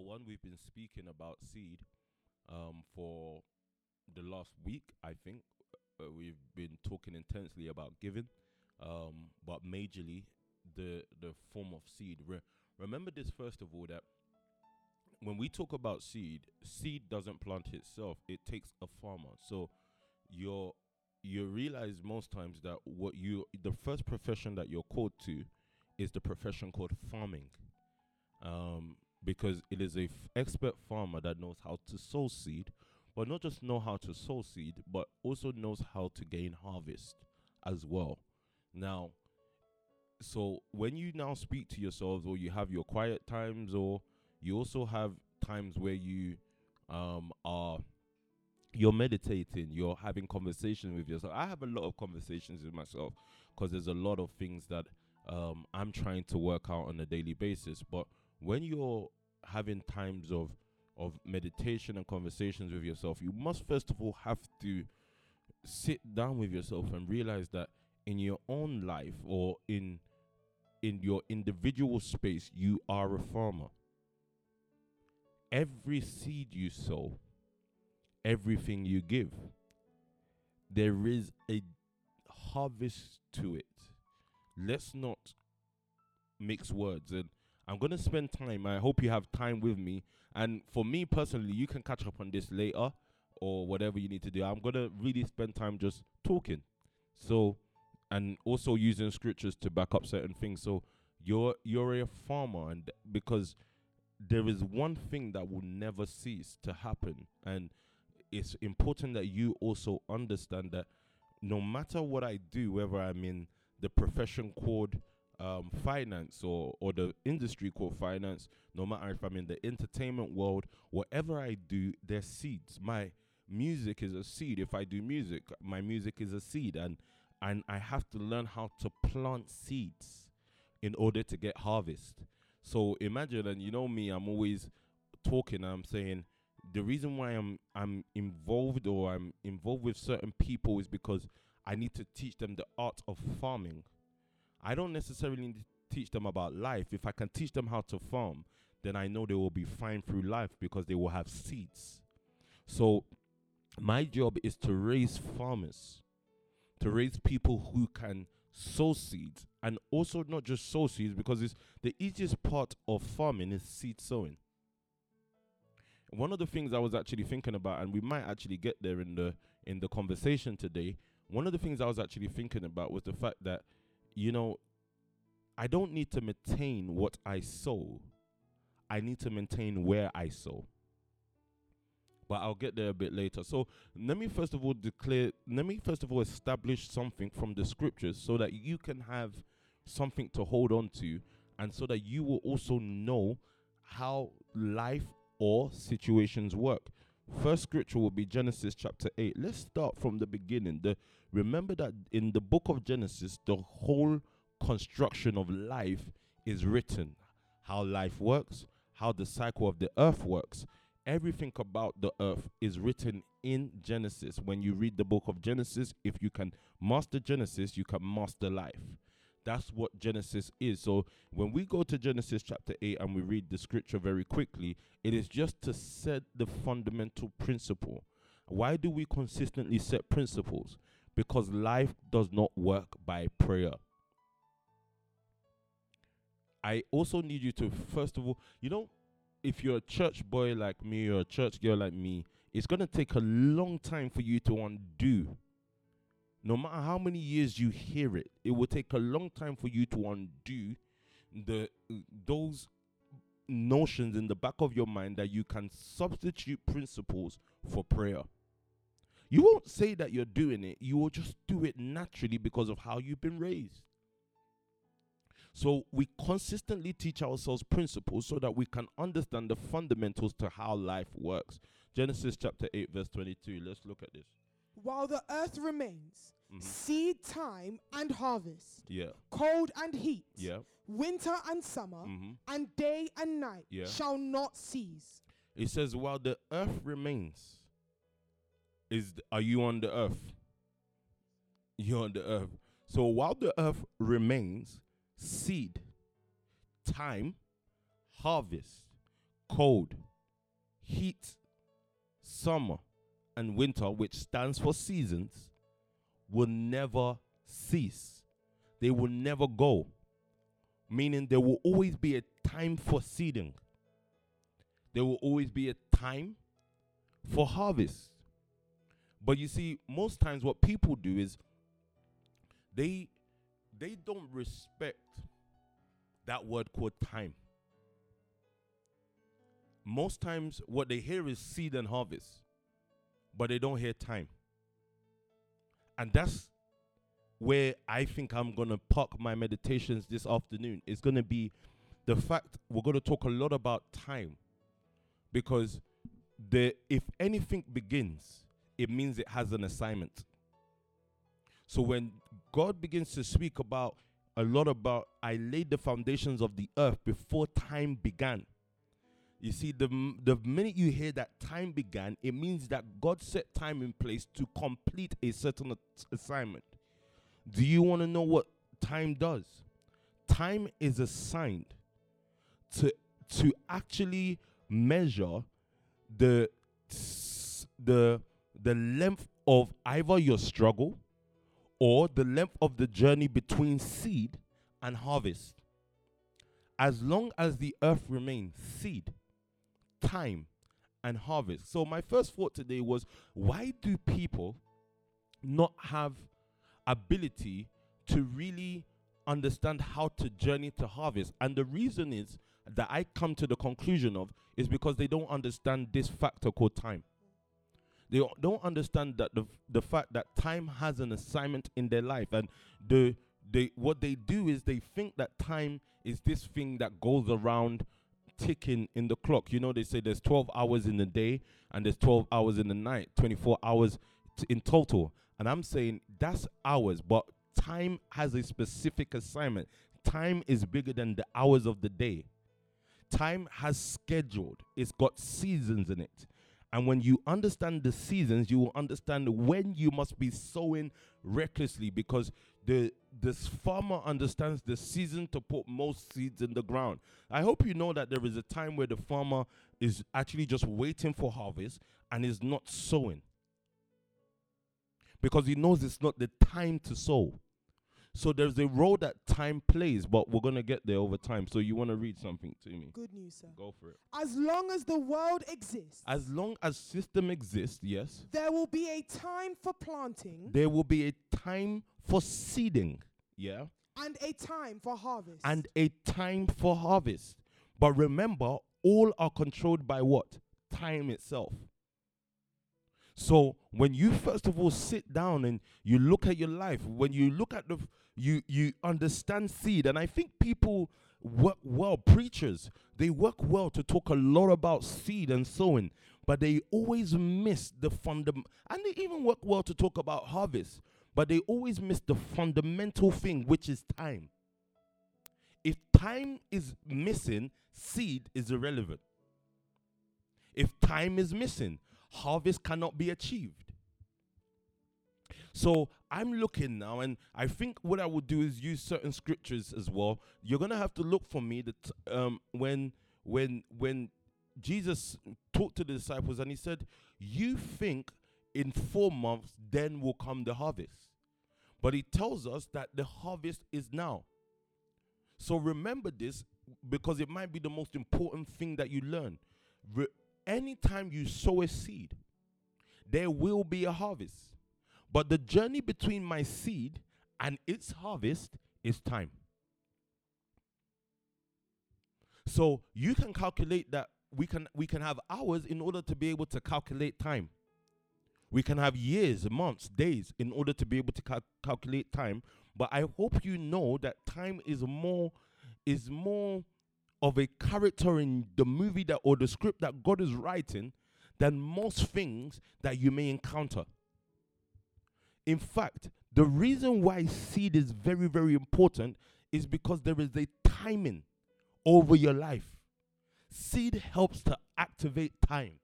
number one, we've been speaking about seed um, for the last week. I think uh, we've been talking intensely about giving, um, but majorly the the form of seed. Re- remember this first of all that when we talk about seed, seed doesn't plant itself; it takes a farmer. So you're you realize most times that what you the first profession that you're called to is the profession called farming um, because it is a f- expert farmer that knows how to sow seed but not just know how to sow seed but also knows how to gain harvest as well now so when you now speak to yourselves or you have your quiet times or you also have times where you um, are you're meditating, you're having conversation with yourself. I have a lot of conversations with myself because there's a lot of things that um, I'm trying to work out on a daily basis. But when you're having times of of meditation and conversations with yourself, you must first of all have to sit down with yourself and realize that in your own life or in in your individual space, you are a farmer. Every seed you sow everything you give. There is a harvest to it. Let's not mix words. And I'm going to spend time. I hope you have time with me. And for me personally, you can catch up on this later or whatever you need to do. I'm going to really spend time just talking. So, and also using scriptures to back up certain things. So, you're you're a farmer and because there is one thing that will never cease to happen and it's important that you also understand that no matter what I do, whether I'm in the profession called um, finance or or the industry called finance, no matter if I'm in the entertainment world, whatever I do, there's seeds. My music is a seed. If I do music, my music is a seed, and and I have to learn how to plant seeds in order to get harvest. So imagine, and you know me, I'm always talking. I'm saying the reason why I'm I'm involved or I'm involved with certain people is because I need to teach them the art of farming. I don't necessarily need to teach them about life. If I can teach them how to farm, then I know they will be fine through life because they will have seeds. So my job is to raise farmers, to raise people who can sow seeds and also not just sow seeds because it's the easiest part of farming is seed sowing one of the things I was actually thinking about, and we might actually get there in the in the conversation today. One of the things I was actually thinking about was the fact that, you know, I don't need to maintain what I sow. I need to maintain where I sow. But I'll get there a bit later. So let me first of all declare, let me first of all establish something from the scriptures so that you can have something to hold on to and so that you will also know how life or situations work. First scripture will be Genesis chapter 8. Let's start from the beginning. The remember that in the book of Genesis, the whole construction of life is written. How life works, how the cycle of the earth works. Everything about the earth is written in Genesis. When you read the book of Genesis, if you can master Genesis, you can master life. That's what Genesis is. So when we go to Genesis chapter 8 and we read the scripture very quickly, it is just to set the fundamental principle. Why do we consistently set principles? Because life does not work by prayer. I also need you to, first of all, you know, if you're a church boy like me or a church girl like me, it's going to take a long time for you to undo no matter how many years you hear it, it will take a long time for you to undo the those notions in the back of your mind that you can substitute principles for prayer. You won't say that you're doing it, you will just do it naturally because of how you've been raised. So we consistently teach ourselves principles so that we can understand the fundamentals to how life works. Genesis chapter 8, verse 22. Let's look at this while the earth remains, mm-hmm. seed time and harvest, yeah, cold and heat, yeah, winter and summer, mm-hmm. and day and night yeah. shall not cease. It says, while the earth remains, is are you on the earth? You're on the earth. So while the earth remains, seed, time, harvest, cold, heat, summer, and winter, which stands for seasons, will never cease. They will never go. Meaning there will always be a time for seeding. There will always be a time for harvest. But you see, most times what people do is they they don't respect that word called time. Most times what they hear is seed and harvest, but they don't hear time. And that's where I think I'm to park my meditations this afternoon. It's to be the fact we're to talk a lot about time because the if anything begins, it means it has an assignment. So when God begins to speak about a lot about I laid the foundations of the earth before time began. You see, the, the minute you hear that time began, it means that God set time in place to complete a certain assignment. Do you want to know what time does? Time is assigned to to actually measure the the the length of either your struggle or the length of the journey between seed and harvest. As long as the earth remains, seed, time, and harvest. So, my first thought today was why do people not have ability to really understand how to journey to harvest? And the reason is that I come to the conclusion of is because they don't understand this factor called time. They don't understand that the the fact that time has an assignment in their life, and the they what they do is they think that time is this thing that goes around ticking in the clock. You know, they say there's 12 hours in the day and there's 12 hours in the night, 24 hours t- in total. And I'm saying that's hours, but time has a specific assignment. Time is bigger than the hours of the day. Time has scheduled, it's got seasons in it. And when you understand the seasons, you will understand when you must be sowing recklessly because the this farmer understands the season to put most seeds in the ground. I hope you know that there is a time where the farmer is actually just waiting for harvest and is not sowing. Because he knows it's not the time to sow. So there's a role that time plays, but we're gonna get there over time. So you want to read something to me? Good news, sir. Go for it. As long as the world exists, as long as system exists, yes, there will be a time for planting. There will be a time for seeding, yeah, and a time for harvest. And a time for harvest. But remember, all are controlled by what? Time itself. So when you first of all sit down and you look at your life, when you look at the you you understand seed, and I think people work well, preachers, they work well to talk a lot about seed and sowing, but they always miss the fundam and they even work well to talk about harvest, but they always miss the fundamental thing, which is time. If time is missing, seed is irrelevant. If time is missing, harvest cannot be achieved. So I'm looking now, and I think what I would do is use certain scriptures as well. You're gonna have to look for me that um, when when when Jesus talked to the disciples and he said, "You think in four months then will come the harvest," but he tells us that the harvest is now. So remember this because it might be the most important thing that you learn. Re- anytime you sow a seed, there will be a harvest. But the journey between my seed and its harvest is time. So you can calculate that we can we can have hours in order to be able to calculate time. We can have years, months, days in order to be able to cal- calculate time. But I hope you know that time is more is more of a character in the movie that or the script that God is writing than most things that you may encounter. In fact, the reason why seed is very, very important is because there is a timing over your life. Seed helps to activate time.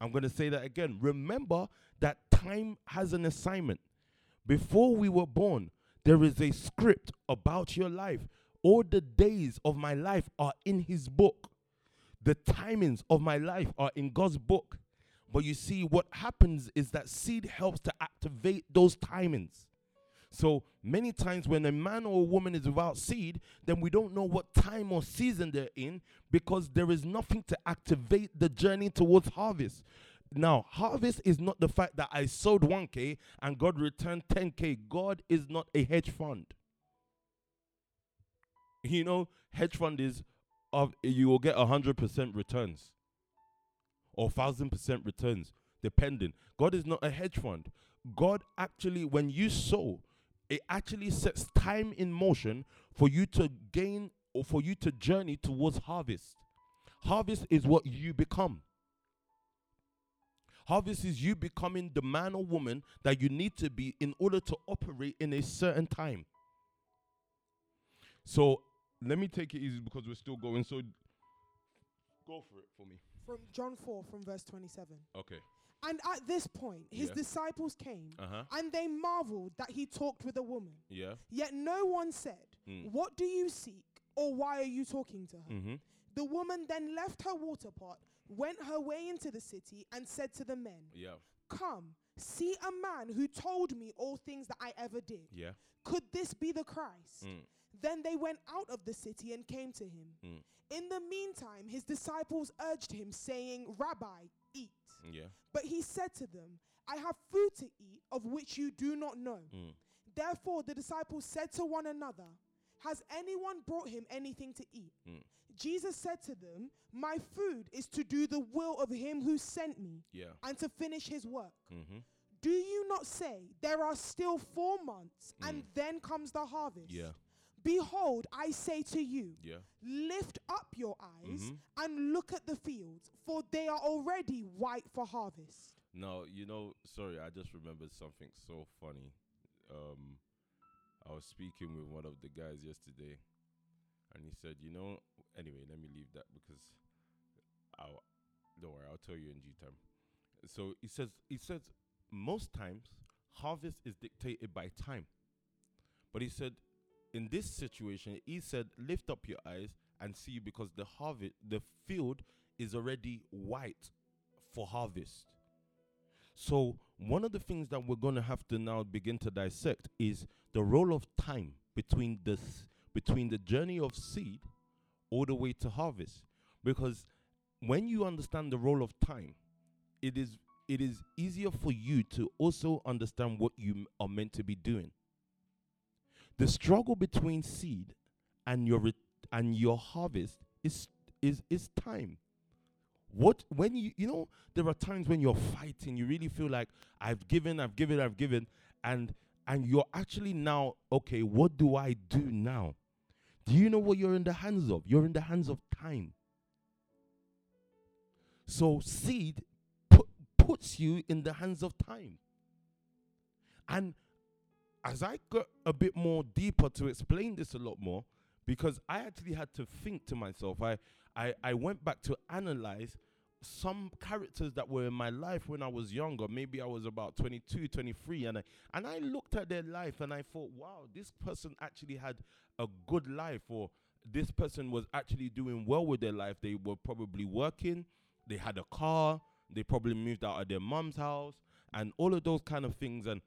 I'm going to say that again. Remember that time has an assignment. Before we were born, there is a script about your life all the days of my life are in his book. The timings of my life are in God's book. But you see, what happens is that seed helps to activate those timings. So many times when a man or a woman is without seed, then we don't know what time or season they're in because there is nothing to activate the journey towards harvest. Now, harvest is not the fact that I sowed 1K and God returned 10K. God is not a hedge fund. You know, hedge fund is of you will get 100% returns or 1000% returns depending. God is not a hedge fund. God actually when you sow, it actually sets time in motion for you to gain or for you to journey towards harvest. Harvest is what you become. Harvest is you becoming the man or woman that you need to be in order to operate in a certain time. So let me take it easy because we're still going. So go for it for me. From John 4, from verse 27. Okay. And at this point, his yeah. disciples came uh-huh. and they marveled that he talked with a woman. Yeah. Yet no one said, mm. What do you seek or why are you talking to her? Mm-hmm. The woman then left her water pot, went her way into the city, and said to the men, yeah. Come, see a man who told me all things that I ever did. Yeah. Could this be the Christ? Mm. Then they went out of the city and came to him. Mm. In the meantime, his disciples urged him, saying, Rabbi, eat. Yeah. But he said to them, I have food to eat of which you do not know. Mm. Therefore, the disciples said to one another, Has anyone brought him anything to eat? Mm. Jesus said to them, My food is to do the will of him who sent me yeah. and to finish his work. Mm-hmm. Do you not say, There are still four months mm. and then comes the harvest? Yeah. Behold, I say to you, yeah. lift up your eyes mm-hmm. and look at the fields, for they are already white for harvest. No, you know, sorry, I just remembered something so funny. Um, I was speaking with one of the guys yesterday, and he said, you know, anyway, let me leave that because I'll, don't worry, I'll tell you in due time. So he says, he says, most times harvest is dictated by time. But he said, in this situation, he said, Lift up your eyes and see because the harvest, the field is already white for harvest. So, one of the things that we're going to have to now begin to dissect is the role of time between this between the journey of seed all the way to harvest because when you understand the role of time it is it is easier for you to also understand what you are meant to be doing the struggle between seed and your re- and your harvest is is is time. What when you you know there are times when you're fighting, you really feel like I've given, I've given, I've given, and and you're actually now okay. What do I do now? Do you know what you're in the hands of? You're in the hands of time. So seed pu- puts you in the hands of time. And as I got a bit more deeper to explain this a lot more, because I actually had to think to myself, I, I, I went back to analyze some characters that were in my life when I was younger. Maybe I was about 22, 23, and I, and I looked at their life and I thought, wow, this person actually had a good life, or this person was actually doing well with their life. They were probably working, they had a car, they probably moved out of their mom's house, and all of those kind of things. And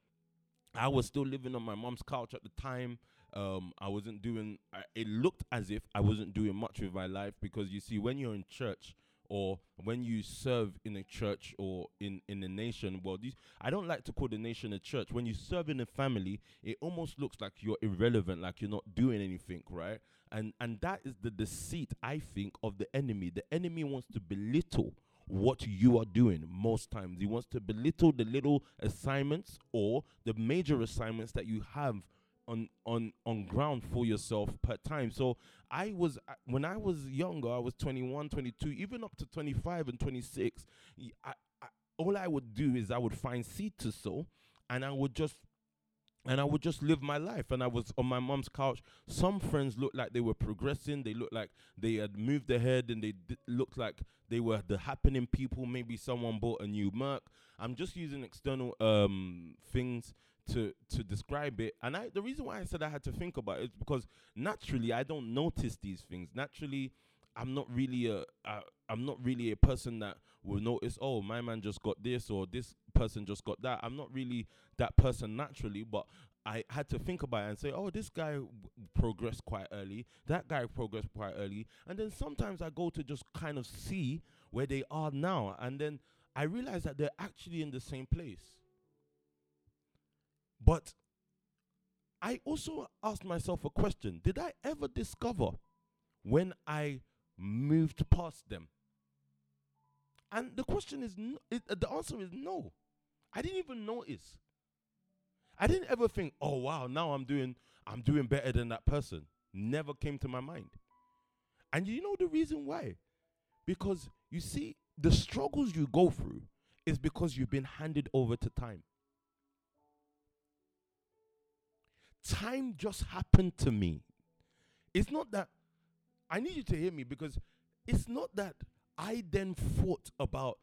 I was still living on my mom's couch at the time. Um, I wasn't doing. It looked as if I wasn't doing much with my life because you see, when you're in church or when you serve in a church or in in a nation, well, these I don't like to call the nation a church. When you serve in a family, it almost looks like you're irrelevant, like you're not doing anything, right? And and that is the deceit I think of the enemy. The enemy wants to belittle what you are doing most times. He wants to belittle the little assignments or the major assignments that you have on on on ground for yourself per time. So I was when I was younger, I was 21, 22, even up to 25 and 26. I, I, all I would do is I would find seed to sow and I would just and I would just live my life. And I was on my mom's couch. Some friends looked like they were progressing. They looked like they had moved ahead, and they d- looked like they were the happening people. Maybe someone bought a new Merc. I'm just using external um, things to to describe it. And I, the reason why I said I had to think about it is because naturally I don't notice these things. Naturally, I'm not really a uh, I'm not really a person that will notice. Oh, my man just got this, or this person just got that. I'm not really that person naturally, but I had to think about it and say, oh, this guy w- progressed quite early, that guy progressed quite early, and then sometimes I go to just kind of see where they are now, and then I realize that they're actually in the same place. But I also asked myself a question Did I ever discover when I moved past them? And the question is, no, it, uh, the answer is no. I didn't even notice. I didn't ever think, oh wow, now I'm doing I'm doing better than that person. Never came to my mind. And you know the reason why? Because you see, the struggles you go through is because you've been handed over to time. Time just happened to me. It's not that I need you to hear me because it's not that I then thought about,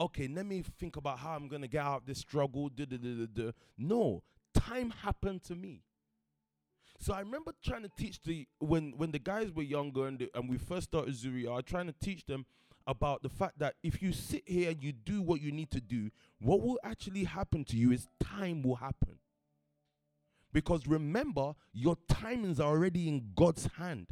okay, let me think about how I'm going to get out of this struggle. Duh, duh, duh. No, time happened to me. So I remember trying to teach the when when the guys were younger and the, and we first started Zuri, I was trying to teach them about the fact that if you sit here and you do what you need to do, what will actually happen to you is time will happen. Because remember, your timings are already in God's hand.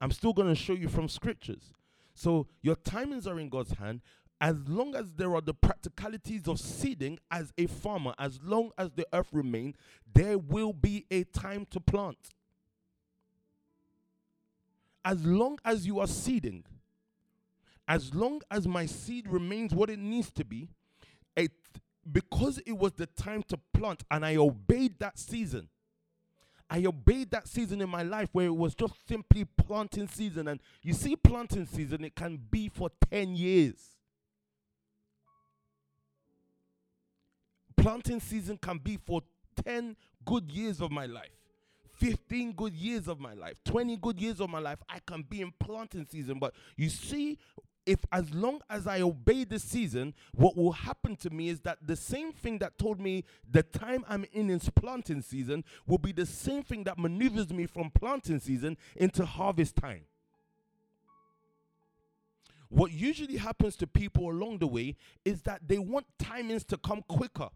I'm still going to show you from scriptures. So your timings are in God's hand. As long as there are the practicalities of seeding as a farmer, as long as the earth remains, there will be a time to plant. As long as you are seeding, as long as my seed remains what it needs to be, it because it was the time to plant and I obeyed that season. I obeyed that season in my life where it was just simply planting season. And you see, planting season, it can be for 10 years. Planting season can be for 10 good years of my life. 15 good years of my life, 20 good years of my life, I can be in planting season. But you see, if as long as I obey the season, what will happen to me is that the same thing that told me the time I'm in is planting season will be the same thing that maneuvers me from planting season into harvest time. What usually happens to people along the way is that they want timings to come quicker.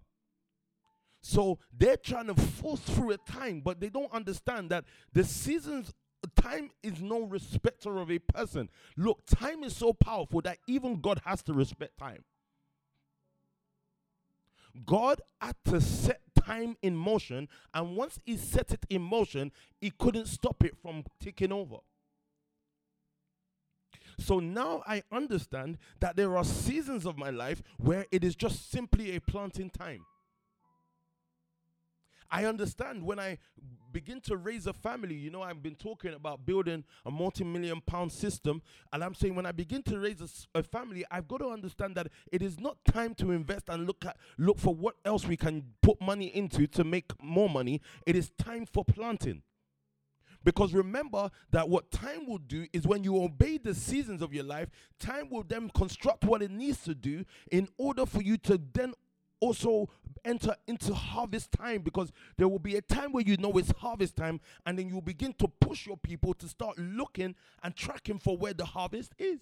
So they're trying to force through a time, but they don't understand that the seasons time is no respecter of a person. Look, time is so powerful that even God has to respect time. God had to set time in motion, and once He set it in motion, He couldn't stop it from taking over. So now I understand that there are seasons of my life where it is just simply a planting time. I understand when I begin to raise a family, you know, I've been talking about building a multi million pound system. And I'm saying when I begin to raise a, a, family, I've got to understand that it is not time to invest and look at look for what else we can put money into to make more money. It is time for planting. Because remember that what time will do is when you obey the seasons of your life, time will then construct what it needs to do in order for you to then also enter into harvest time because there will be a time where you know it's harvest time and then you begin to push your people to start looking and tracking for where the harvest is.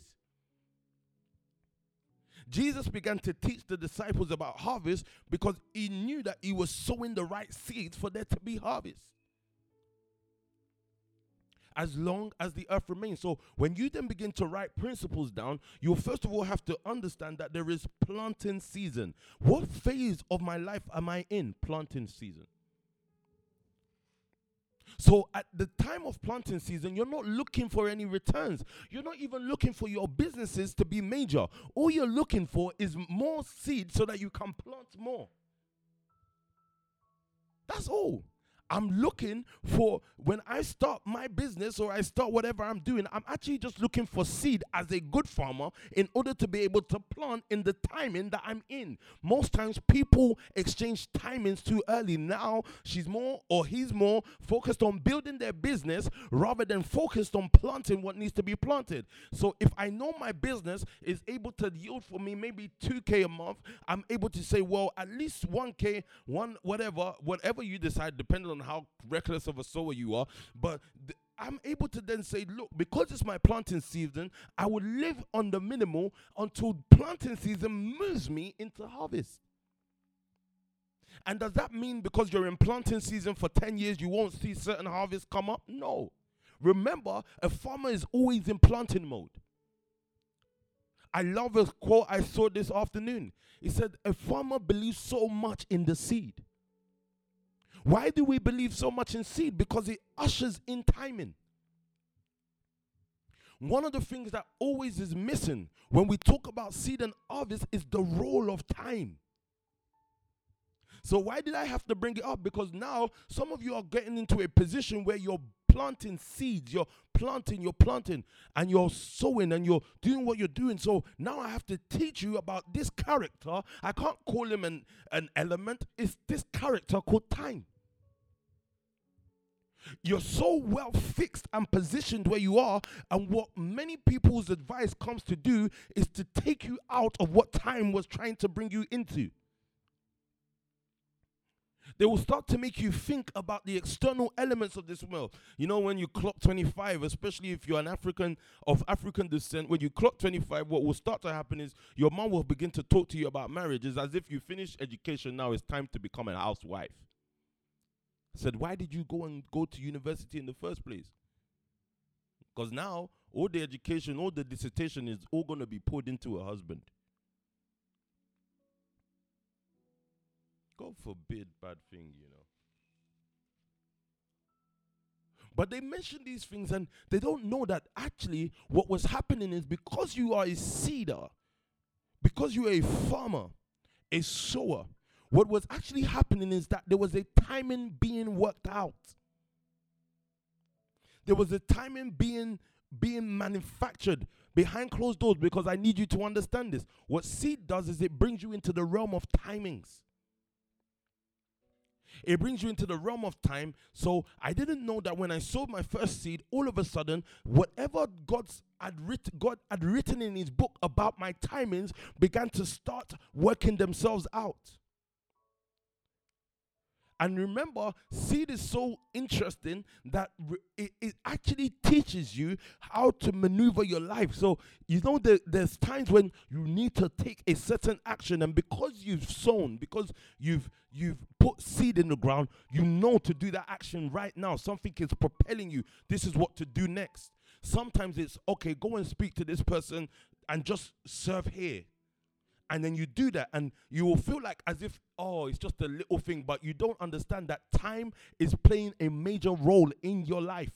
Jesus began to teach the disciples about harvest because he knew that he was sowing the right seeds for there to be harvest as long as the earth remains. So when you then begin to write principles down, you first of all have to understand that there is planting season. What phase of my life am I in? Planting season. So at the time of planting season, you're not looking for any returns. You're not even looking for your businesses to be major. All you're looking for is more seed so that you can plant more. That's all. I'm looking for when I start my business or I start whatever I'm doing, I'm actually just looking for seed as a good farmer in order to be able to plant in the timing that I'm in. Most times people exchange timings too early. Now she's more or he's more focused on building their business rather than focused on planting what needs to be planted. So if I know my business is able to yield for me maybe 2k a month, I'm able to say, well, at least 1k, one whatever, whatever you decide, depending on how reckless of a sower you are. But th- I'm able to then say, look, because it's my planting season, I will live on the minimal until planting season moves me into harvest. And does that mean because you're in planting season for 10 years, you won't see certain harvests come up? No. Remember, a farmer is always in planting mode. I love a quote I saw this afternoon. He said, A farmer believes so much in the seed. Why do we believe so much in seed? Because it ushers in timing. One of the things that always is missing when we talk about seed and harvest is the role of time. So, why did I have to bring it up? Because now some of you are getting into a position where you're planting seeds, you're planting, you're planting, and you're sowing and you're doing what you're doing. So now I have to teach you about this character. I can't call him an, an element, it's this character called time. You're so well fixed and positioned where you are, and what many people's advice comes to do is to take you out of what time was trying to bring you into. They will start to make you think about the external elements of this world. You know, when you clock 25, especially if you're an African of African descent, when you clock 25, what will start to happen is your mom will begin to talk to you about marriage. It's as if you finish education, now it's time to become a housewife. Said, why did you go and go to university in the first place? Because now all the education, all the dissertation is all going to be poured into a husband. God forbid bad thing, you know. But they mention these things and they don't know that actually what was happening is because you are a seeder, because you are a farmer, a sower, what was actually happening is that there was a timing being worked out. There was a timing being being manufactured behind closed doors because I need you to understand this. What seed does is it brings you into the realm of timings. It brings you into the realm of time. So I didn't know that when I sowed my first seed, all of a sudden, whatever God's had written, God had written in His book about my timings began to start working themselves out. And remember, seed is so interesting that it, it, actually teaches you how to maneuver your life. So, you know, the, there's times when you need to take a certain action, and because you've sown, because you've you've put seed in the ground, you know to do that action right now. Something is propelling you. This is what to do next. Sometimes it's okay, go and speak to this person and just serve here and then you do that and you will feel like as if oh it's just a little thing but you don't understand that time is playing a major role in your life.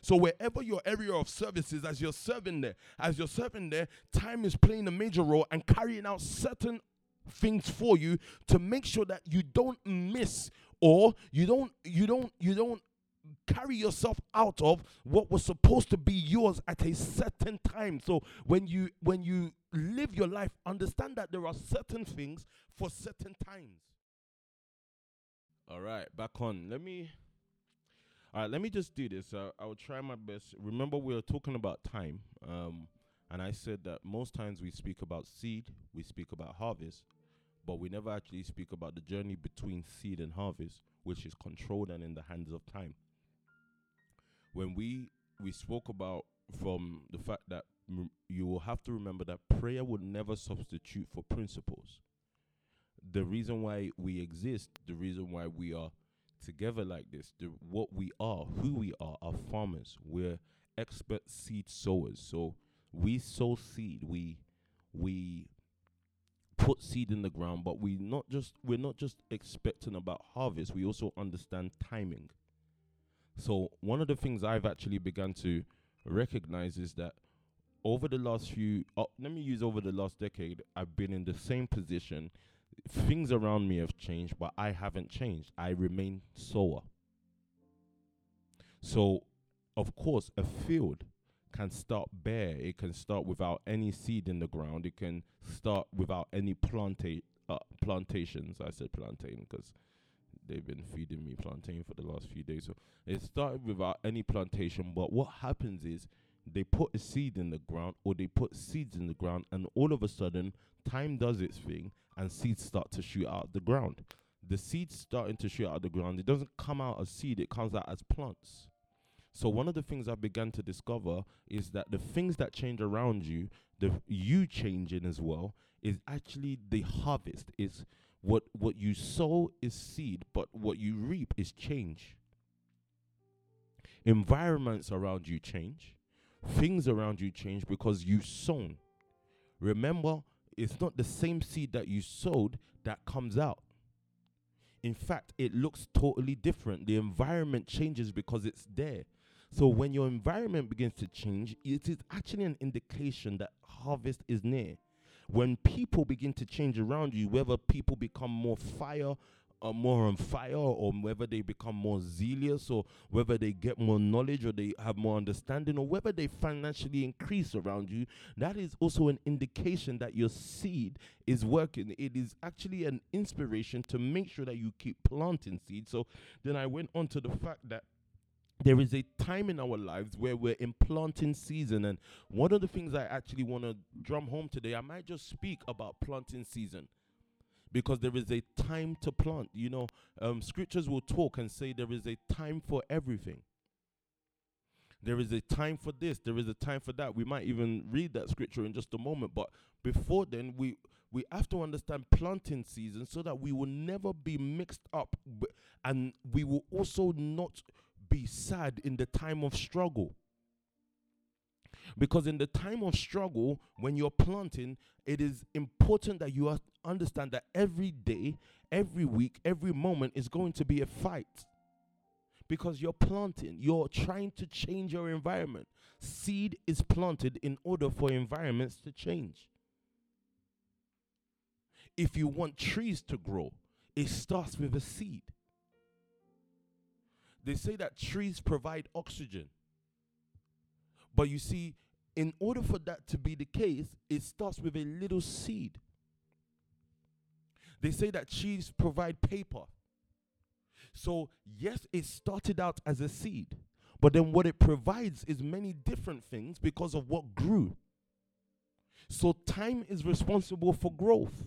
So wherever your area of service is as you're serving there as you're serving there time is playing a major role and carrying out certain things for you to make sure that you don't miss or you don't you don't you don't carry yourself out of what was supposed to be yours at a certain time. So when you when you live your life understand that there are certain things for certain times. All right back on. Let me all right let me just do this. Uh, i will try my best. Remember we are talking about time um and i said that most times we speak about seed we speak about harvest but we never actually speak about the journey between seed and harvest which is controlled and in the hands of time when we we spoke about from the fact that you will have to remember that prayer would never substitute for principles. The reason why we exist, the reason why we are together like this, the what we are, who we are, are farmers. We're expert seed sowers. So we sow seed. We we put seed in the ground, but we not just we're not just expecting about harvest. We also understand timing. So one of the things I've actually begun to recognize is that over the last few, uh, let me use over the last decade, I've been in the same position. Things around me have changed, but I haven't changed. I remain sower. So, of course, a field can start bare. It can start without any seed in the ground. It can start without any planta- uh, plantations. I said plantain because they've been feeding me plantain for the last few days. So it started without any plantation, but what happens is they put a seed in the ground or they put seeds in the ground and all of a sudden time does its thing and seeds start to shoot out the ground. The seeds starting to shoot out the ground, it doesn't come out as seed, it comes out as plants. So one of the things I began to discover is that the things that change around you, the you changing as well, is actually the harvest. Is what what you sow is seed, but what you reap is change. Environments around you change, things around you change because you sown. Remember, it's not the same seed that you sowed that comes out. In fact, it looks totally different. The environment changes because it's there. So when your environment begins to change, it is actually an indication that harvest is near. When people begin to change around you, whether people become more fire or more on fire, or whether they become more zealous, or whether they get more knowledge, or they have more understanding, or whether they financially increase around you, that is also an indication that your seed is working. It is actually an inspiration to make sure that you keep planting seeds. So then I went on to the fact that there is a time in our lives where we're in planting season and one of the things i actually want to drum home today i might just speak about planting season because there is a time to plant. You know um, scriptures will talk and say there is a time for everything. There is a time for this there is a time for that. We might even read that scripture in just a moment but before then we we have to understand planting season so that we will never be mixed up and we will also not be sad in the time of struggle. Because in the time of struggle, when you're planting, it is important that you understand that every day, every week, every moment is going to be a fight. Because you're planting, you're trying to change your environment. Seed is planted in order for environments to change. If you want trees to grow, it starts with a seed. They say that trees provide oxygen. But you see, in order for that to be the case, it starts with a little seed. They say that trees provide paper. So, yes, it started out as a seed, but then what it provides is many different things because of what grew. So, time is responsible for growth.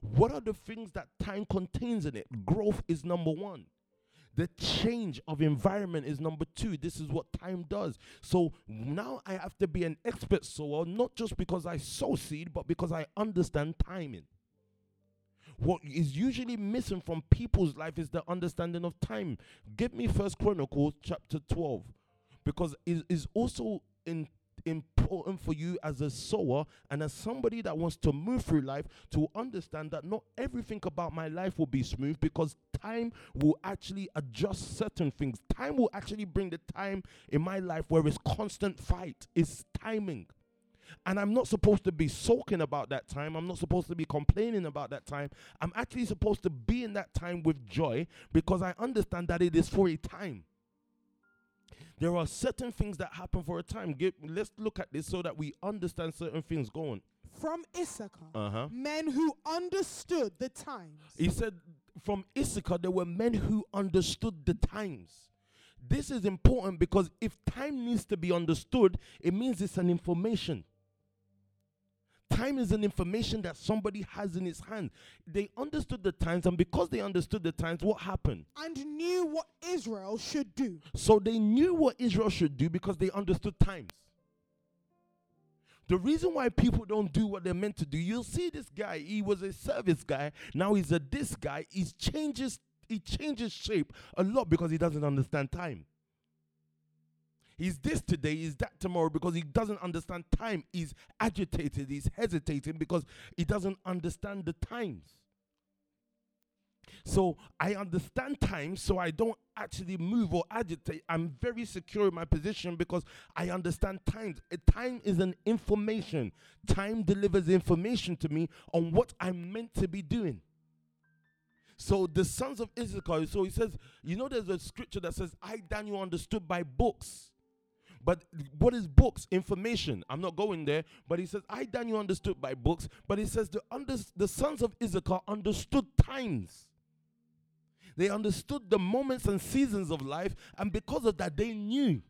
What are the things that time contains in it? Growth is number one. The change of environment is number two. This is what time does. So now I have to be an expert sower, not just because I sow seed, but because I understand timing. What is usually missing from people's life is the understanding of time. Give me First Chronicles chapter 12, because it is also in important for you as a sower and as somebody that wants to move through life to understand that not everything about my life will be smooth because time will actually adjust certain things. Time will actually bring the time in my life where it's constant fight, it's timing. And I'm not supposed to be sulking about that time. I'm not supposed to be complaining about that time. I'm actually supposed to be in that time with joy because I understand that it is for a time. There are certain things that happen for a time. Give, let's look at this so that we understand certain things going. From Issachar, Uh-huh. men who understood the times. He said from Issachar there were men who understood the times. This is important because if time needs to be understood, it means it's an information. Time is an information that somebody has in his hand. They understood the times, and because they understood the times, what happened? and knew what Israel should do. So they knew what Israel should do because they understood times. The reason why people don't do what they're meant to do, you'll see this guy, he was a service guy, now he's a this guy, he changes he changes shape a lot because he doesn't understand time. He's this today, he's that tomorrow because he doesn't understand time. He's agitated, he's hesitating because he doesn't understand the times. So I understand time, so I don't actually move or agitate. I'm very secure in my position because I understand times. Time is an information. Time delivers information to me on what I'm meant to be doing. So the sons of Issachar, so he says, you know, there's a scripture that says, I, Daniel, understood by books. But what is books? Information. I'm not going there. But he says, I, Daniel, understood by books. But he says, the, under, the sons of Issachar understood times. They understood the moments and seasons of life, and because of that, they knew.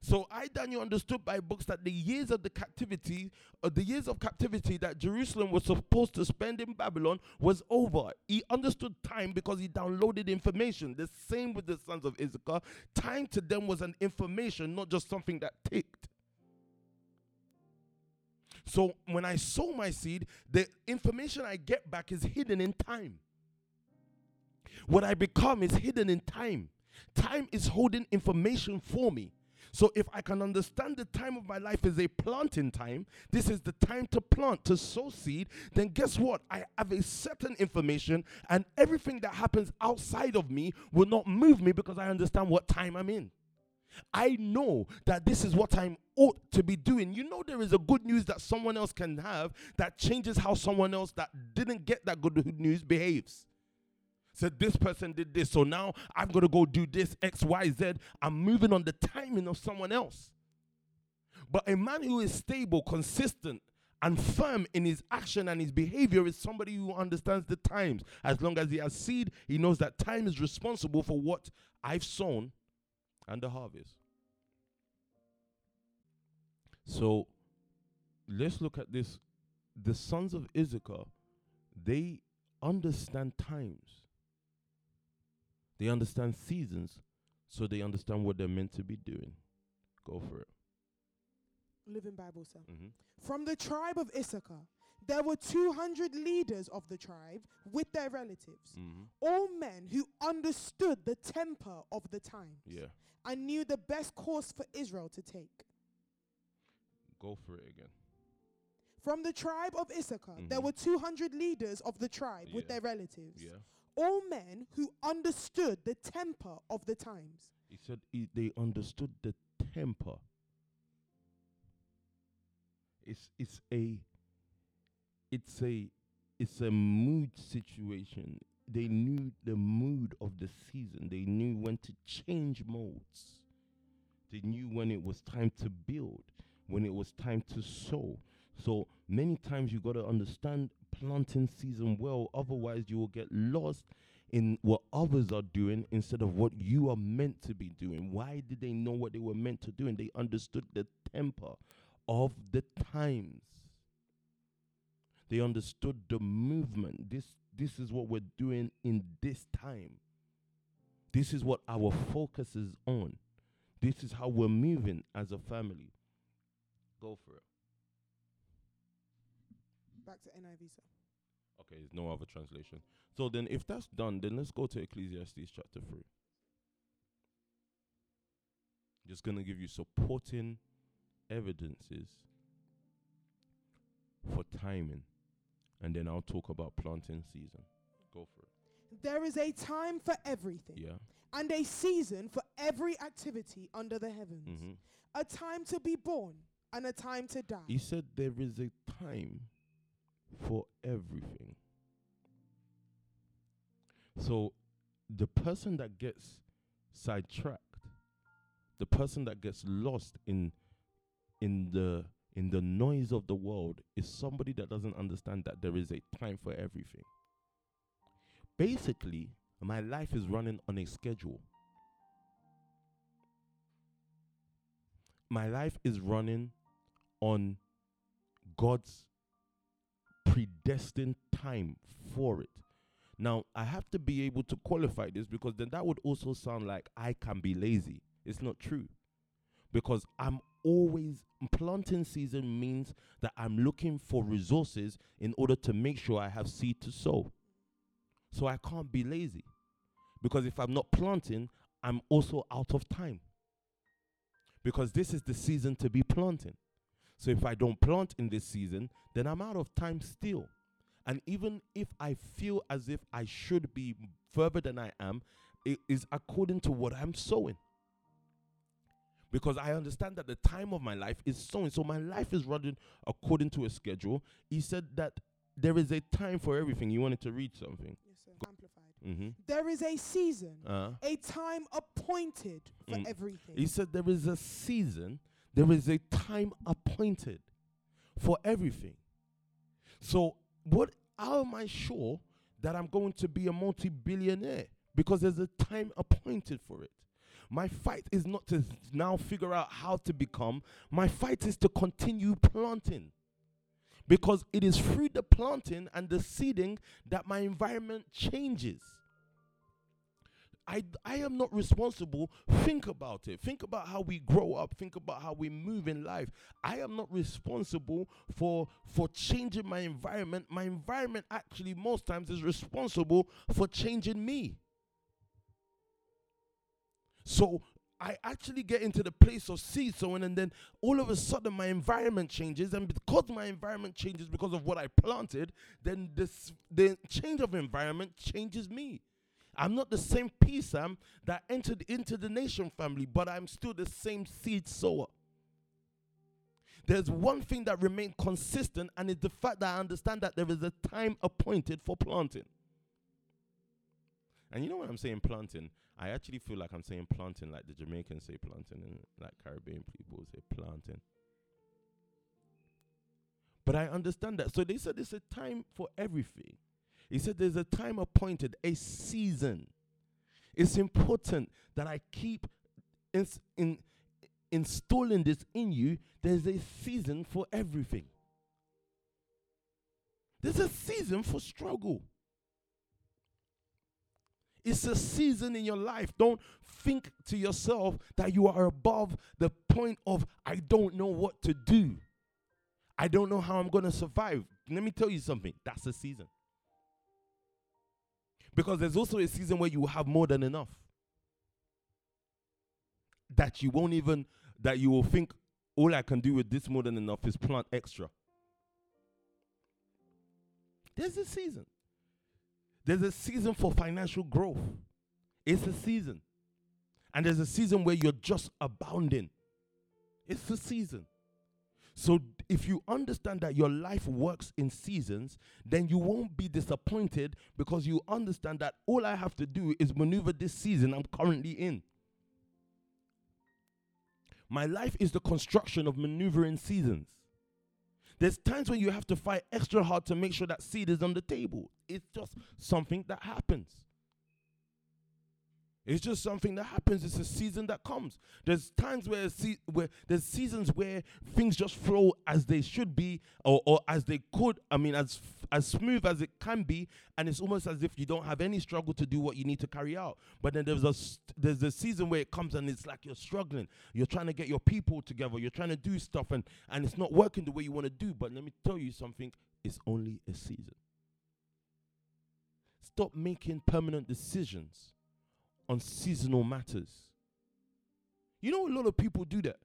So I, Daniel, understood by books that the years of the captivity, uh, the years of captivity that Jerusalem was supposed to spend in Babylon was over. He understood time because he downloaded information. The same with the sons of Issachar. Time to them was an information, not just something that ticked. So when I sow my seed, the information I get back is hidden in time. What I become is hidden in time. Time is holding information for me. So if I can understand the time of my life is a planting time, this is the time to plant, to sow seed, then guess what? I have a certain information and everything that happens outside of me will not move me because I understand what time I'm in. I know that this is what I ought to be doing. You know, there is a good news that someone else can have that changes how someone else that didn't get that good news behaves. Said this person did this, so now I'm gonna go do this X, Y, Z. I'm moving on the timing of someone else. But a man who is stable, consistent, and firm in his action and his behavior is somebody who understands the times. As long as he has seed, he knows that time is responsible for what I've sown and the harvest. So let's look at this. The sons of Issachar, they understand times. They understand seasons, so they understand what they're meant to be doing. Go for it. Living Bible, sir. Mm-hmm. From the tribe of Issachar, there were 200 leaders of the tribe with their relatives, Mm-hmm. all men who understood the temper of the times Yeah. and knew the best course for Israel to take. Go for it again. From the tribe of Issachar, there Mhm. were 200 leaders of the tribe with their relatives, Yeah. All men who understood the temper of the times. He said he, they understood the temper. It's it's a it's a it's a mood situation. They knew the mood of the season. They knew when to change modes. They knew when it was time to build, when it was time to sow. So many times you got to understand planting season well, otherwise you will get lost in what others are doing instead of what you are meant to be doing. Why did they know what they were meant to do? And they understood the temper of the times. They understood the movement. This this is what we're doing in this time. This is what our focus is on. This is how we're moving as a family. Go for it. Back to NIV, sir. Okay, there's no other translation. So then, if that's done, then let's go to Ecclesiastes chapter 3. Just going to give you supporting evidences for timing. And then I'll talk about planting season. Go for it. There is a time for everything Yeah. and a season for every activity under the heavens. Mm-hmm. A time to be born and a time to die. He said there is a time for everything. So the person that gets sidetracked, the person that gets lost in in the in the noise of the world is somebody that doesn't understand that there is a time for everything. Basically, my life is running on a schedule. My life is running on God's predestined time for it. Now, I have to be able to qualify this because then that would also sound like I can be lazy. It's not true. Because I'm always planting season means that I'm looking for resources in order to make sure I have seed to sow. So I can't be lazy. Because if I'm not planting, I'm also out of time. Because this is the season to be planting. So if I don't plant in this season, then I'm out of time still. And even if I feel as if I should be further than I am, it is according to what I'm sowing. Because I understand that the time of my life is sowing. So my life is running according to a schedule. He said that there is a time for everything. You wanted to read something. Yes, sir. Amplified. Mm-hmm. There is a season, Uh, a time appointed for Mm. everything. he said there is a season, there is a time appointed for everything. So, what how am I sure that I'm going to be a multi-billionaire? Because there's a time appointed for it. My fight is not to now figure out how to become. My fight is to continue planting. Because it is through the planting and the seeding that my environment changes. I, I am not responsible. Think about it. Think about how we grow up. Think about how we move in life. I am not responsible for for changing my environment. My environment actually most times is responsible for changing me. So I actually get into the place of seed sowing, and then all of a sudden my environment changes, and because my environment changes because of what I planted, then this the change of environment changes me. I'm not the same P Sam um, that entered into the nation family, but I'm still the same seed sower. There's one thing that remained consistent, and it's the fact that I understand that there is a time appointed for planting. And you know when I'm saying planting, I actually feel like I'm saying planting like the Jamaicans say planting, and like Caribbean people say planting. But I understand that. So they said it's a time for everything. He said there's a time appointed, a season. It's important that I keep ins- in, installing this in you. There's a season for everything. There's a season for struggle. It's a season in your life. Don't think to yourself that you are above the point of, I don't know what to do. I don't know how I'm going to survive. Let me tell you something. That's a season. Because there's also a season where you have more than enough. That you won't even, that you will think, all I can do with this more than enough is plant extra. There's a season. There's a season for financial growth. It's a season. And there's a season where you're just abounding. It's a season. So if you understand that your life works in seasons, then you won't be disappointed because you understand that all I have to do is maneuver this season I'm currently in. My life is the construction of maneuvering seasons. There's times when you have to fight extra hard to make sure that seed is on the table. It's just something that happens. It's just something that happens. It's a season that comes. There's times where, se- where there's seasons where things just flow as they should be, or, or as they could. I mean, as as smooth as it can be, and it's almost as if you don't have any struggle to do what you need to carry out. But then there's a there's a season where it comes and it's like you're struggling. You're trying to get your people together. You're trying to do stuff, and and it's not working the way you want to do. But let me tell you something. It's only a season. Stop making permanent decisions on seasonal matters. You know, a lot of people do that.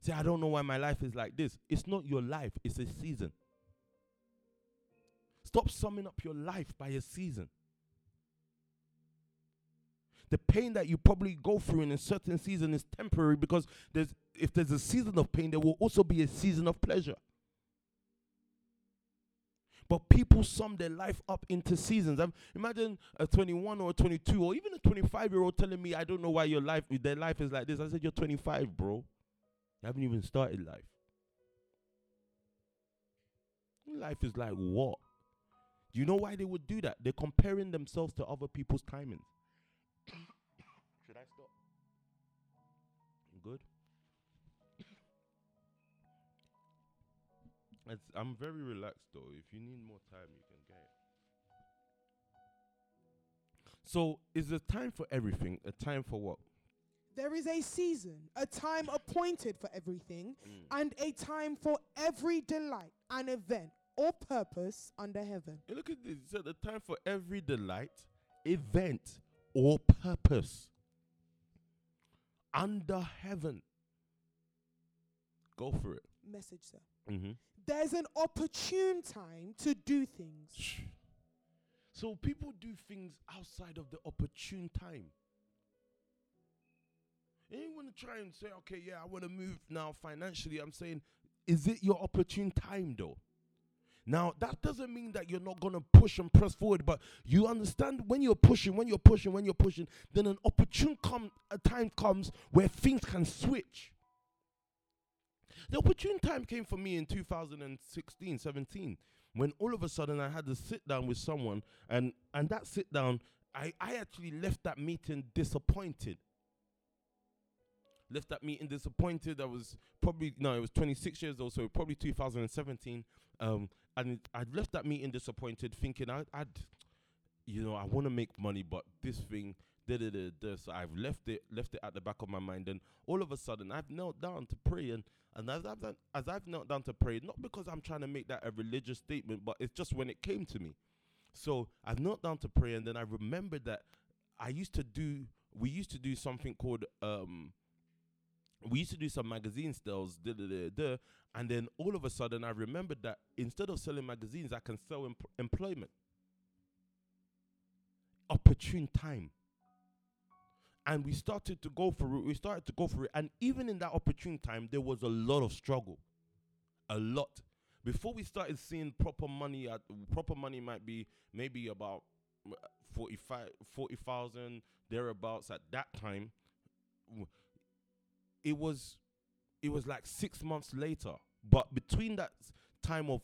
Say, I don't know why my life is like this. It's not your life, it's a season. Stop summing up your life by a season. The pain that you probably go through in a certain season is temporary because there's if there's a season of pain, there will also be a season of pleasure. But people sum their life up into seasons. I'm, imagine a 21 or a 22 or even a 25 year old telling me, I don't know why your life, their life is like this. I said, You're 25, bro. You haven't even started life. Life is like what? Do you know why they would do that? They're comparing themselves to other people's timings. It's, I'm very relaxed though. If you need more time, you can get it. So, is a time for everything a time for what? There is a season, a time appointed for everything, Mm. and a time for every delight and event or purpose under heaven. Hey, look at this. It said the time for every delight, event, or purpose under heaven. Go for it. Message, sir. Mm-hmm. There's an opportune time to do things. So people do things outside of the opportune time. Want try and say, okay, yeah, I want to move now financially. I'm saying, is it your opportune time though? Now, that doesn't mean that you're not going to push and press forward, but you understand when you're pushing, when you're pushing, when you're pushing, then an opportune come, a time comes where things can switch. The opportune time came for me in 2016, 17, when all of a sudden I had to sit down with someone, and and that sit down, I I actually left that meeting disappointed. left that meeting disappointed. I was probably no, it was 26 years old, so probably 2017. Um, and I'd left that meeting disappointed, thinking I, I'd, you know, I want to make money, but this thing. So I've left it, left it at the back of my mind, and all of a sudden I've knelt down to pray, and and as I've done, as I've knelt down to pray, not because I'm trying to make that a religious statement, but it's just when it came to me. So I've knelt down to pray, and then I remembered that I used to do. We used to do something called um. We used to do some magazine sales, and then all of a sudden I remembered that instead of selling magazines, I can sell em- employment. Opportune time. And we started to go for it. We started to go for it. And even in that opportune time, there was a lot of struggle. A lot. Before we started seeing proper money, at proper money might be maybe about uh, 45 40,000 thereabouts at that time. It was it was like 6 months later. But between that time of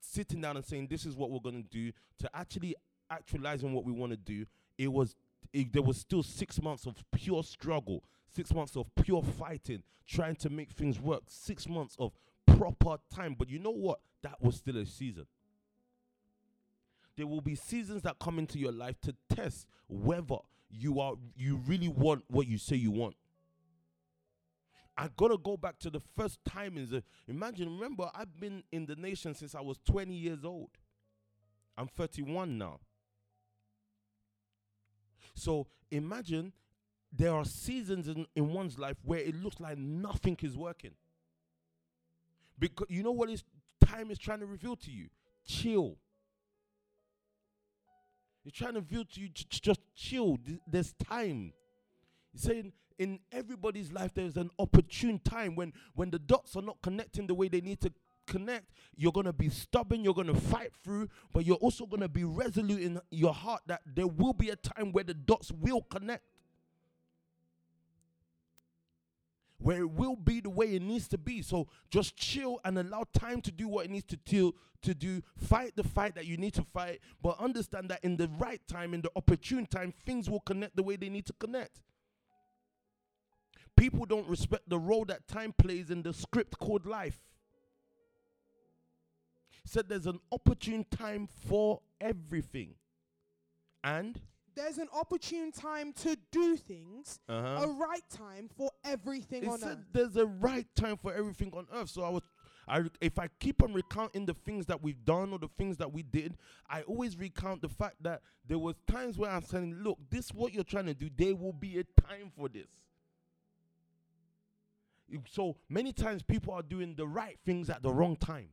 sitting down and saying this is what we're going to do to actually actualizing what we want to do, it was it, there was still 6 months of pure struggle, 6 months of pure fighting, trying to make things work, 6 months of proper time. But you know what? That was still a season. There will be seasons that come into your life to test whether you are you really want what you say you want. I gotta go back to the first time is uh, imagine remember I've been in the nation since I was 20 years old. I'm 31 now. So imagine there are seasons in, in one's life where it looks like nothing is working. Because you know what is time is trying to reveal to you? Chill. It's trying to reveal to you j- just chill. Th- There's time. He's saying in everybody's life there's an opportune time when when the dots are not connecting the way they need to connect you're going to be stubborn you're going to fight through but you're also going to be resolute in your heart that there will be a time where the dots will connect. Where it will be the way it needs to be. So just chill and allow time to do what it needs to do to do. Fight the fight that you need to fight but understand that in the right time in the opportune time things will connect the way they need to connect. People don't respect the role that time plays in the script called life. Said there's an opportune time for everything. And There's an opportune time to do things, a uh-huh. right time for everything it on said earth. there's a right time for everything on earth. So I was I if I keep on recounting the things that we've done or the things that we did, I always recount the fact that there was times where I'm saying, look, this what you're trying to do, there will be a time for this. So many times people are doing the right things at the wrong time.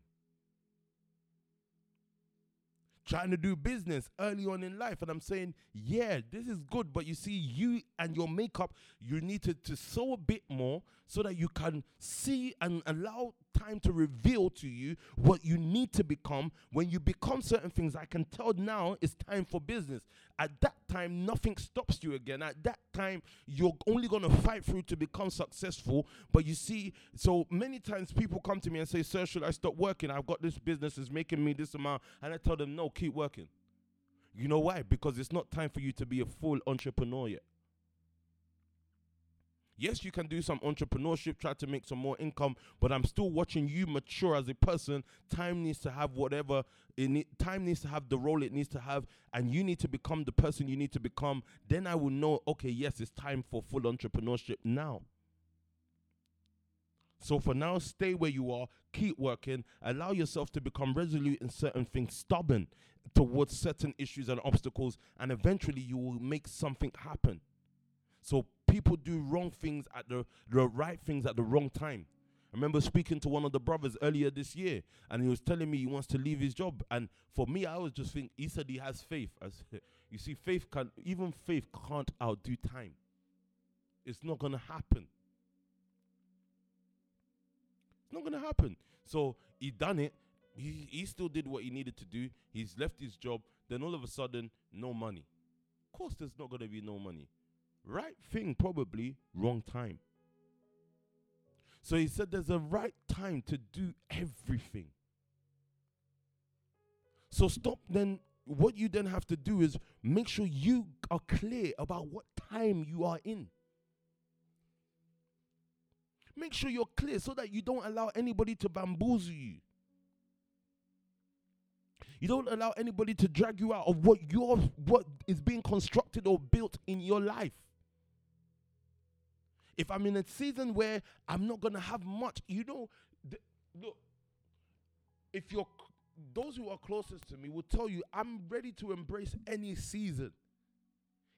Trying to do business early on in life, and I'm saying, yeah, this is good, but you see, you and your makeup, you need to, to sow a bit more so that you can see and allow time to reveal to you what you need to become. When you become certain things, I can tell now it's time for business. At that time, nothing stops you again. At that time, you're only going to fight through to become successful. But you see, so many times people come to me and say, Sir, should I stop working? I've got this business, it's making me this amount. And I tell them, No, keep working. You know why? Because it's not time for you to be a full entrepreneur yet. Yes, you can do some entrepreneurship, try to make some more income, but I'm still watching you mature as a person. Time needs to have whatever it need, time needs to have the role it needs to have, and you need to become the person you need to become. Then I will know, okay, yes, it's time for full entrepreneurship now. So for now, stay where you are, keep working, allow yourself to become resolute in certain things, stubborn towards certain issues and obstacles, and eventually you will make something happen. So people do wrong things at the, the right things at the wrong time. I remember speaking to one of the brothers earlier this year, and he was telling me he wants to leave his job. And for me, I was just thinking, he said he has faith. As you see, faith can even faith can't outdo time. It's not gonna happen. It's not gonna happen. So he done it. He he still did what he needed to do. He's left his job. Then all of a sudden, no money. Of course, there's not gonna be no money. Right thing, probably wrong time. So he said there's a right time to do everything. So stop then. What you then have to do is make sure you are clear about what time you are in. Make sure you're clear so that you don't allow anybody to bamboozle you. You don't allow anybody to drag you out of what your what is being constructed or built in your life. If I'm in a season where I'm not gonna have much, you know, th- look. If you're those who are closest to me will tell you I'm ready to embrace any season.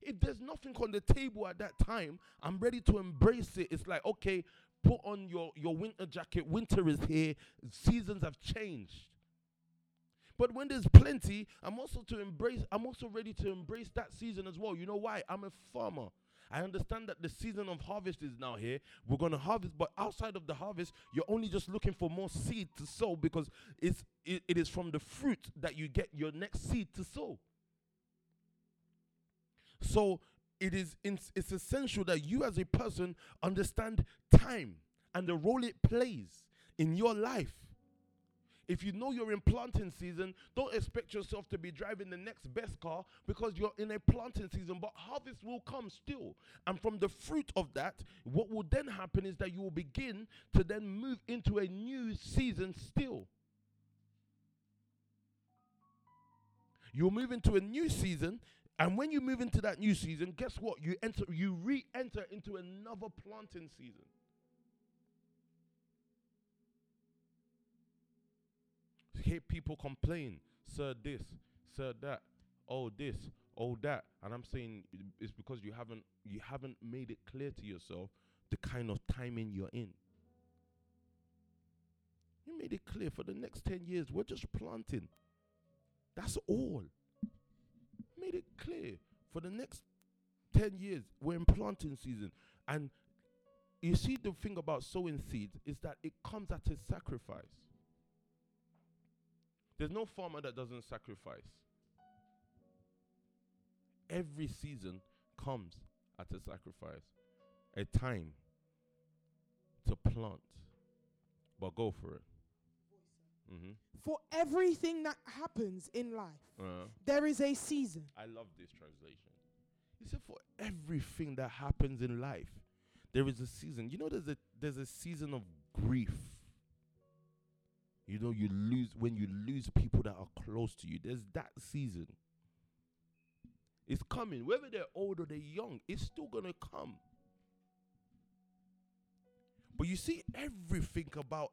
If there's nothing on the table at that time, I'm ready to embrace it. It's like, okay, put on your, your winter jacket. Winter is here. Seasons have changed. But when there's plenty, I'm also to embrace, I'm also ready to embrace that season as well. You know why? I'm a farmer. I understand that the season of harvest is now here. We're going to harvest, but outside of the harvest, you're only just looking for more seed to sow because it's it, it is from the fruit that you get your next seed to sow. So it is it's essential that you as a person understand time and the role it plays in your life. If you know you're in planting season, don't expect yourself to be driving the next best car because you're in a planting season, but harvest will come still. And from the fruit of that, what will then happen is that you will begin to then move into a new season still. You'll move into a new season, and when you move into that new season, guess what? You enter you re-enter into another planting season. Hear people complain, sir, this, sir, that, oh, this, oh, that, and I'm saying it's because you haven't you haven't made it clear to yourself the kind of timing you're in. You made it clear for the next ten years we're just planting. That's all. Made it clear for the next ten years we're in planting season, and you see the thing about sowing seeds is that it comes at a sacrifice. There's no farmer that doesn't sacrifice. Every season comes at a sacrifice, a time to plant. But go for it. Mm-hmm. For everything that happens in life, Uh, there is a season. I love this translation. He said, "For everything that happens in life, there is a season. You know, there's a there's a season of grief. You know, you lose when you lose people that are close to you. There's that season. It's coming, whether they're old or they're young. It's still gonna come. But you see, everything about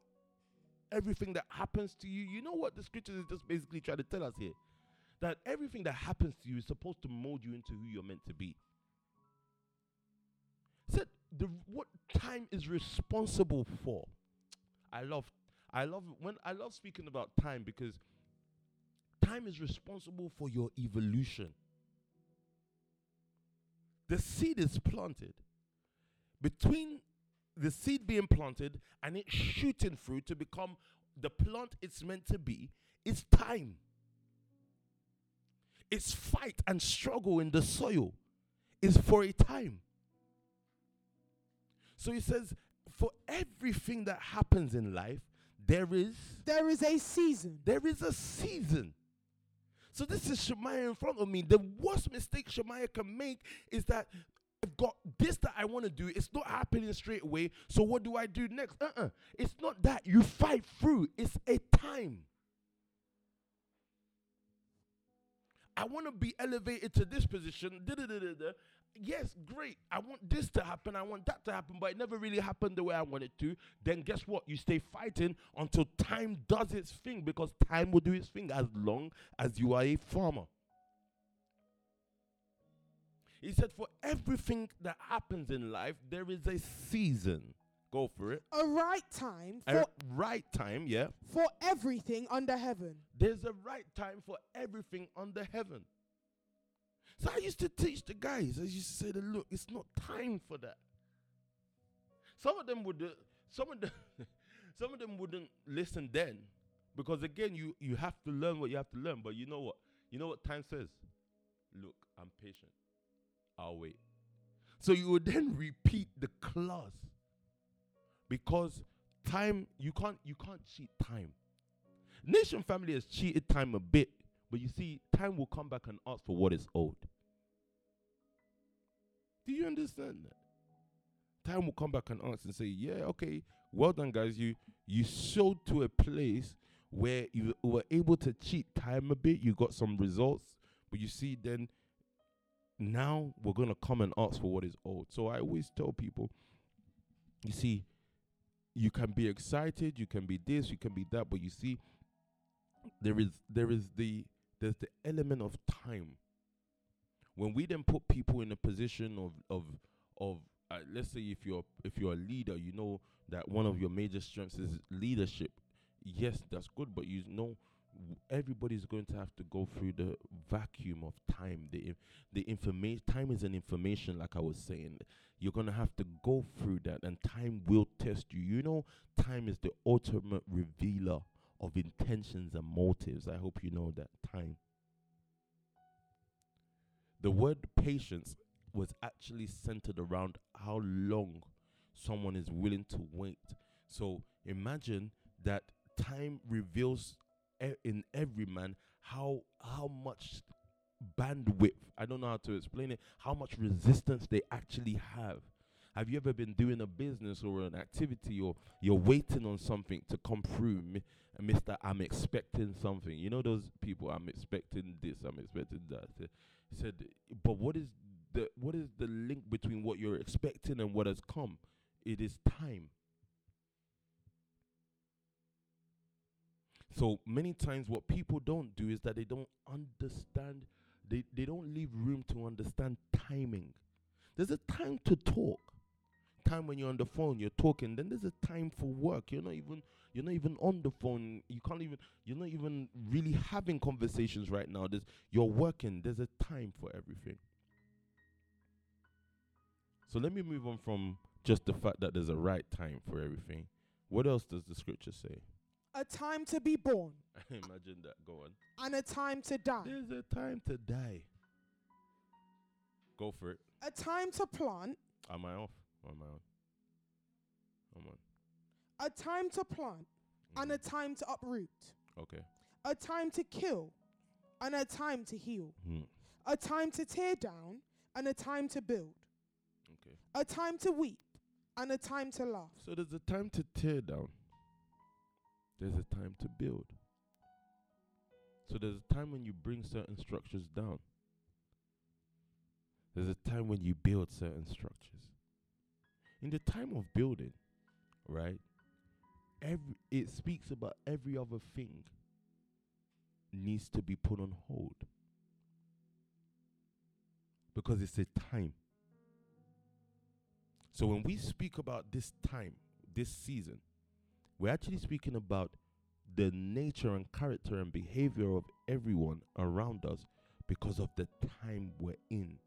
everything that happens to you. You know what the scriptures is just basically trying to tell us here that everything that happens to you is supposed to mold you into who you're meant to be. Said the what time is responsible for. I love I love when I love speaking about time because time is responsible for your evolution. The seed is planted. Between the seed being planted and it shooting through to become the plant it's meant to be, it's time. It's fight and struggle in the soil is for a time. So he says, for everything that happens in life, there is There is a season. there is a season. So this is Shemaiah in front of me. The worst mistake Shemaiah can make is that I've got this that I want to do. It's not happening straight away. So what do I do next? Uh-uh. It's not that. You fight through. It's a time. I want to be elevated to this position. da-da-da-da-da. Yes, great. I want this to happen. I want that to happen, but it never really happened the way I wanted to. Then guess what? You stay fighting until time does its thing because time will do its thing as long as you are a farmer. He said, For everything that happens in life, there is a season. Go for it. A right time A right time, yeah. for everything under heaven. There's a right time for everything under heaven. So I used to teach the guys. I used to say that look, it's not time for that. Some of them would, uh, some of them, some of them wouldn't listen then, because again, you you have to learn what you have to learn. But you know what? You know what time says? Look, I'm patient. I'll wait. So you would then repeat the class, because time you can't you can't cheat time. Nation family has cheated time a bit, but you see, time will come back and ask for what is owed. Do you understand that? time will come back and ask and say, "Yeah, okay, well done, guys. You you showed to a place where you were able to cheat time a bit. You got some results, but you see, then now we're gonna come and ask for what is owed. So I always tell people, you see, you can be excited, you can be this, you can be that, but you see, there is there is the there's the element of time. When we then put people in a position of of of uh, let's say if you're if you're a leader, you know that one of your major strengths is leadership. Yes, that's good, but you know everybody's going to have to go through the vacuum of time. The the information time is an information, like I was saying. You're gonna have to go through that, and time will test you. You know, time is the ultimate revealer of intentions and motives. I hope you know that time. The word patience was actually centered around how long someone is willing to wait. So imagine that time reveals in every man how how much bandwidth I don't know how to explain it how much resistance they actually have have you ever been doing a business or an activity or you're waiting on something to come through Mr. I'm expecting something you know those people I'm expecting this I'm expecting that said but what is the what is the link between what you're expecting and what has come it is time So many times, what people don't do is that they don't understand, they, they don't leave room to understand timing. There's a time to talk. Time when you're on the phone, you're talking. Then there's a time for work. You're not even you're not even on the phone. You can't even you're not even really having conversations right now. There's you're working. There's a time for everything. So let me move on from just the fact that there's a right time for everything. What else does the scripture say? A time to be born Imagine that. Go on. and a time to die. There's a time to die. Go for it. A time to plant, Am I off? Or am I on? I'm on. A time to plant and a time to uproot. Okay. A time to kill and a time to heal. Hmm. A time to tear down and a time to build. Okay. A time to weep and a time to laugh. So there's a time to tear down. There's a time to build. So there's a time when you bring certain structures down. There's a time when you build certain structures. In the time of building, right? Every it speaks about every other thing needs to be put on hold. Because it's a time. So when we speak about this time, this season, we're actually speaking about the nature and character and behavior of everyone around us because of the time we're in.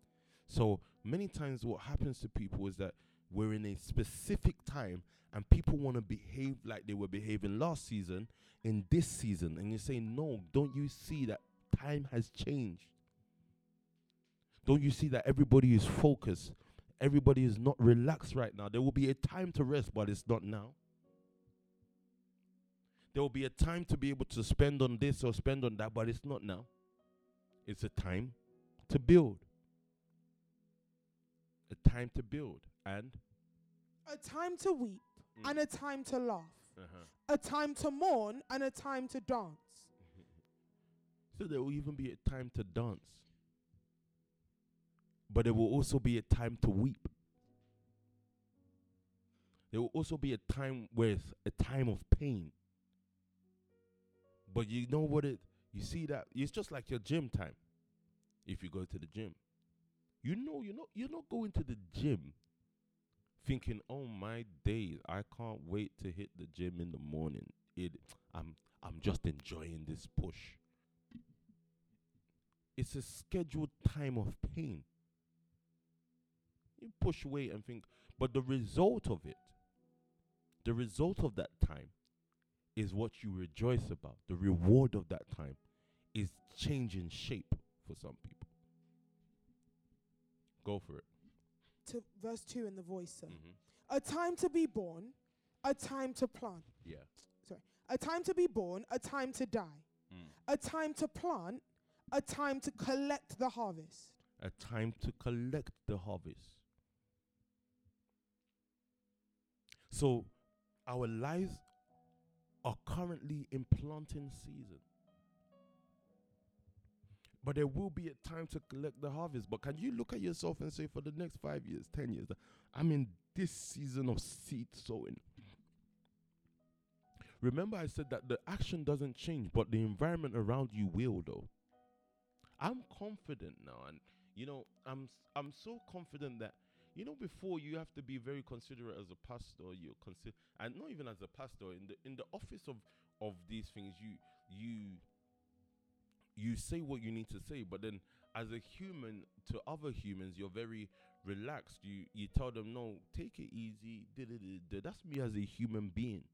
So many times, what happens to people is that we're in a specific time and people want to behave like they were behaving last season in this season. And you say, No, don't you see that time has changed? Don't you see that everybody is focused? Everybody is not relaxed right now. There will be a time to rest, but it's not now. There will be a time to be able to spend on this or spend on that, but it's not now. It's a time to build. A time to build. And A time to weep Mm. and a time to laugh. uh-huh. A time to mourn and a time to dance. so there will even be a time to dance. But there will also be a time to weep. There will also be a time with a time of pain. But you know what it you see that it's just like your gym time. If you go to the gym. You know you're not you're not going to the gym thinking, "Oh my days, I can't wait to hit the gym in the morning." It I'm I'm just enjoying this push. It's a scheduled time of pain. You push weight and think, but the result of it, the result of that time is what you rejoice about. The reward of that time is changing shape for some people. Go for it. To verse 2 in the voice, sir. Mm-hmm. A time to be born, a time to plant. Yeah. Sorry. A time to be born, a time to die. Mm. A time to plant, a time to collect the harvest. A time to collect the harvest. So our lives are currently in planting season. But there will be a time to collect the harvest. But can you look at yourself and say, for the next five years, 10 years, I'm in this season of seed sowing? Remember, I said that the action doesn't change, but the environment around you will, though. I'm confident now, and you know, I'm I'm so confident that you know before you have to be very considerate as a pastor. You consider, and not even as a pastor in the in the office of of these things, you you you say what you need to say, but then as a human to other humans, you're very relaxed. You you tell them no, take it easy. That's me as a human being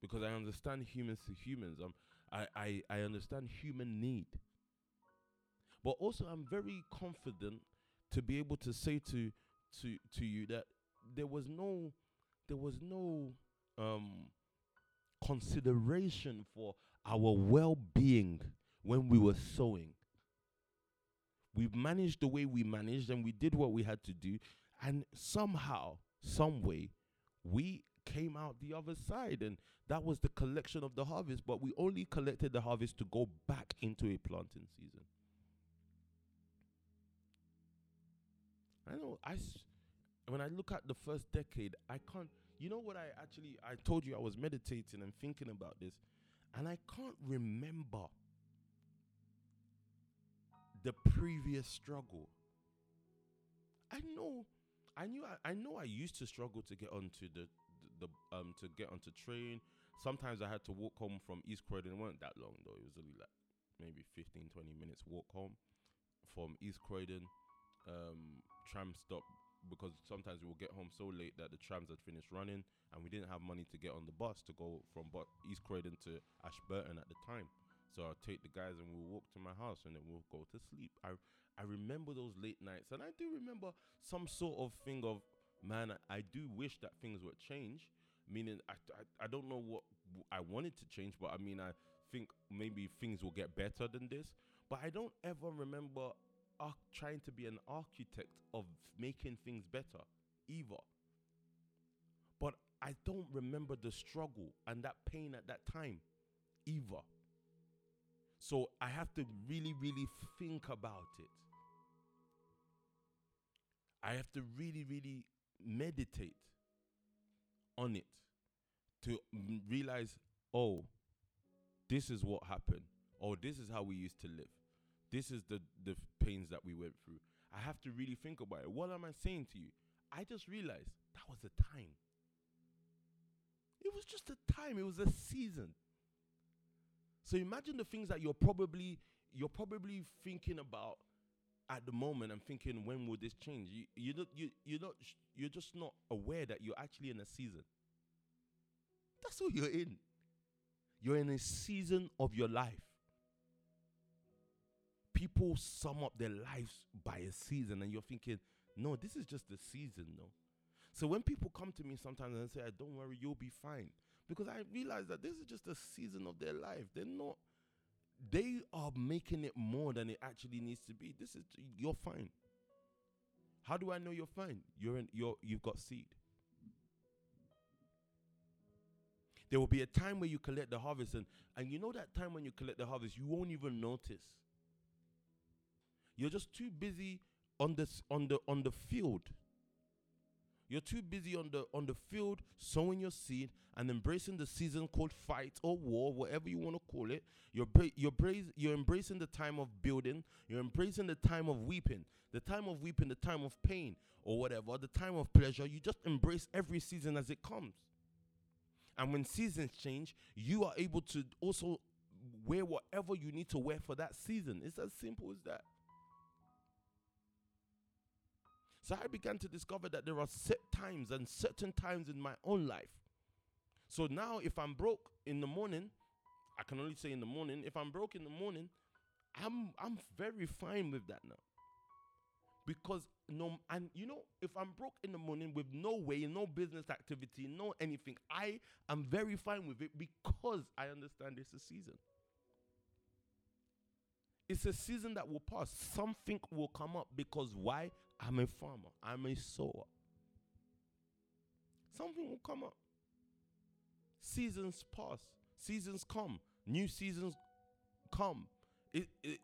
because I understand humans to humans. Um, I, I, I understand human need. But also, I'm very confident to be able to say to to to you that there was no there was no um consideration for our well-being when we were sowing. We managed the way we managed, and we did what we had to do, and somehow, some way, we came out the other side, and that was the collection of the harvest. But we only collected the harvest to go back into a planting season. I know. I when I look at the first decade, I can't. You know what? I actually I told you I was meditating and thinking about this, and I can't remember the previous struggle. I know, I knew, I, I know. I used to struggle to get onto the, the, the um to get onto train. Sometimes I had to walk home from East Croydon. It wasn't that long though. It was only like maybe 15, 20 minutes walk home from East Croydon. Um, tram stop because sometimes we will get home so late that the trams had finished running and we didn't have money to get on the bus to go from East Croydon to Ashburton at the time. So I'll take the guys and we'll walk to my house and then we'll go to sleep. I I remember those late nights and I do remember some sort of thing of man. I, do wish that things would change. Meaning I, I I don't know what I wanted to change, but I mean I think maybe things will get better than this. But I don't ever remember arch- trying to be an architect of making things better either. But I don't remember the struggle and that pain at that time either. So I have to really, really think about it. I have to really, really meditate on it to realize, oh, this is what happened. Oh, this is how we used to live. This is the the pains that we went through. I have to really think about it. What am I saying to you? I just realized that was a time. It was just a time. It was a season. So imagine the things that you're probably you're probably thinking about at the moment and thinking when will this change? You you not you you're not you're just not aware that you're actually in a season. That's what you're in. You're in a season of your life. People sum up their lives by a season, and you're thinking, no, this is just the season, no. So when people come to me sometimes and say, "Don't worry, you'll be fine," because I realize that this is just a season of their life. They're not. They are making it more than it actually needs to be. This is you're fine. How do I know you're fine? You're in. You're you've got seed. There will be a time where you collect the harvest, and and you know that time when you collect the harvest, you won't even notice. You're just too busy on this on the on the field. You're too busy on the on the field sowing your seed and embracing the season called fight or war, whatever you want to call it. You're you're you're embracing the time of building. You're embracing the time of weeping, the time of weeping, the time of pain or whatever, the time of pleasure. You just embrace every season as it comes. And when seasons change, you are able to also wear whatever you need to wear for that season. It's as simple as that. So I began to discover that there are set times and certain times in my own life. So now, if I'm broke in the morning, I can only say in the morning. If I'm broke in the morning, I'm I'm very fine with that now. Because no, and you know, if I'm broke in the morning with no way, no business activity, no anything, I am very fine with it because I understand it's a season. It's a season that will pass. Something will come up because why? I'm a farmer. I'm a sower. something will come up. Seasons pass, seasons come, new seasons come. It it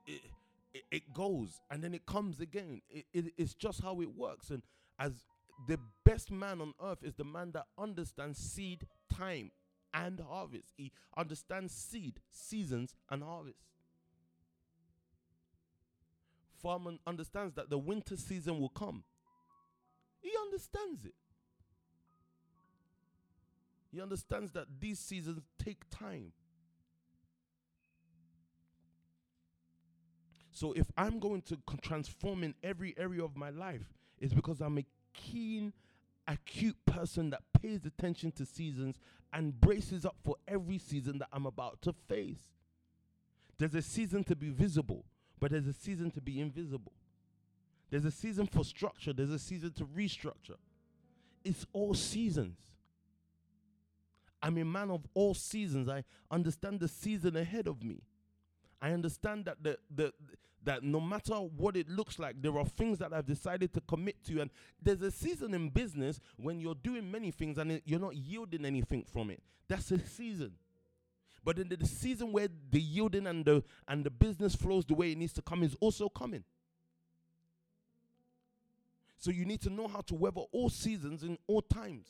it, it, goes and then it comes again. It, it, it's just how it works. And as the best man on earth is the man that understands seed, time, and harvest. He understands seed, seasons, and harvest. Farmer understands that the winter season will come. He understands it. He understands that these seasons take time. So if I'm going to transform in every area of my life, it's because I'm a keen, acute person that pays attention to seasons and braces up for every season that I'm about to face. There's a season to be visible, but there's a season to be invisible. There's a season for structure, there's a season to restructure. It's all seasons. I'm a man of all seasons. I understand the season ahead of me. I understand that the, the that no matter what it looks like, there are things that I've decided to commit to. And there's a season in business when you're doing many things and you're not yielding anything from it. That's a season. But then the season where the yielding and the and the business flows the way it needs to come is also coming. So you need to know how to weather all seasons in all times.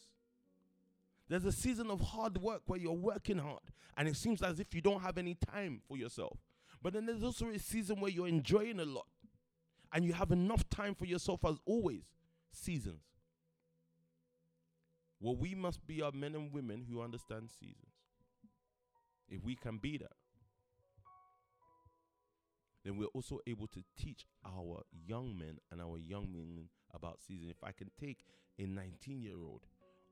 There's a season of hard work where you're working hard and it seems as if you don't have any time for yourself. But then there's also a season where you're enjoying a lot and you have enough time for yourself as always. Seasons. Well, we must be our men and women who understand seasons. If we can be that, then we're also able to teach our young men and our young women about season. If I can take a 19 year old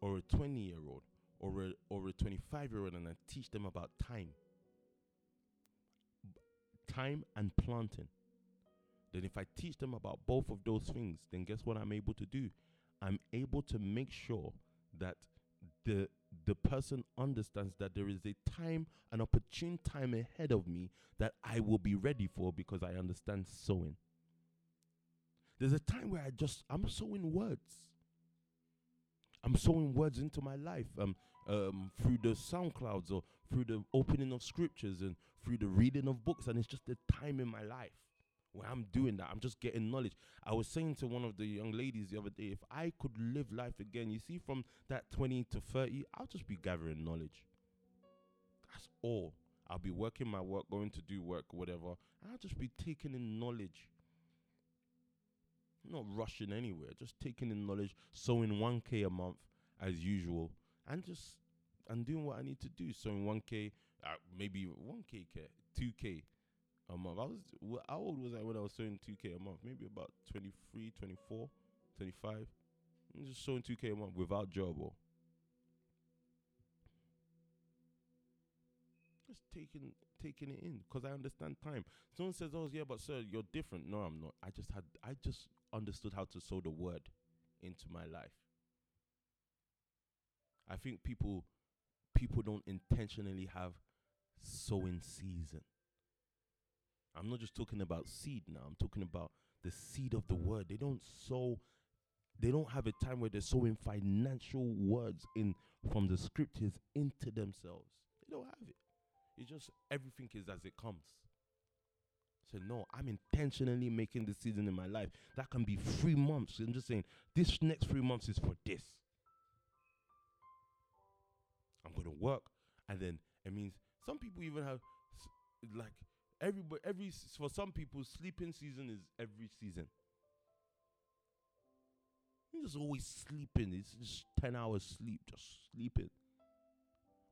or a 20 year old or a, or a 25 year old and I teach them about time, time and planting, then if I teach them about both of those things, then guess what I'm able to do? I'm able to make sure that the the person understands that there is a time, an opportune time ahead of me that I will be ready for because I understand sowing. There's a time where I just I'm sowing words. I'm sowing words into my life um, um, through the sound clouds or through the opening of scriptures and through the reading of books, and it's just a time in my life where I'm doing that. I'm just getting knowledge. I was saying to one of the young ladies the other day, if I could live life again, you see, from that 20 to 30, I'll just be gathering knowledge. That's all. I'll be working my work, going to do work, whatever. I'll just be taking in knowledge. Not rushing anywhere, just taking in knowledge, sowing 1K a month as usual, and just and doing what I need to do. Sowing 1K, uh, maybe 1K, 2K a month. I was how old was I when I was sowing 2k a month? Maybe about 23, 24, 25. I'm just sowing 2k a month without job or just taking taking it in because I understand time. Someone says, "Oh yeah, but sir, you're different." No, I'm not. I just had I just understood how to sow the word into my life. I think people people don't intentionally have sowing season. I'm not just talking about seed now. I'm talking about the seed of the word. They don't sow. They don't have a time where they're sowing financial words in from the scriptures into themselves. They don't have it. It's just everything is as it comes. So no, I'm intentionally making the season in my life. That can be three months. I'm just saying this next three months is for this. I'm gonna work, and then it means some people even have like everybody every for some people sleeping season is every season. You're just always sleeping. It's just 10 hours sleep just sleeping.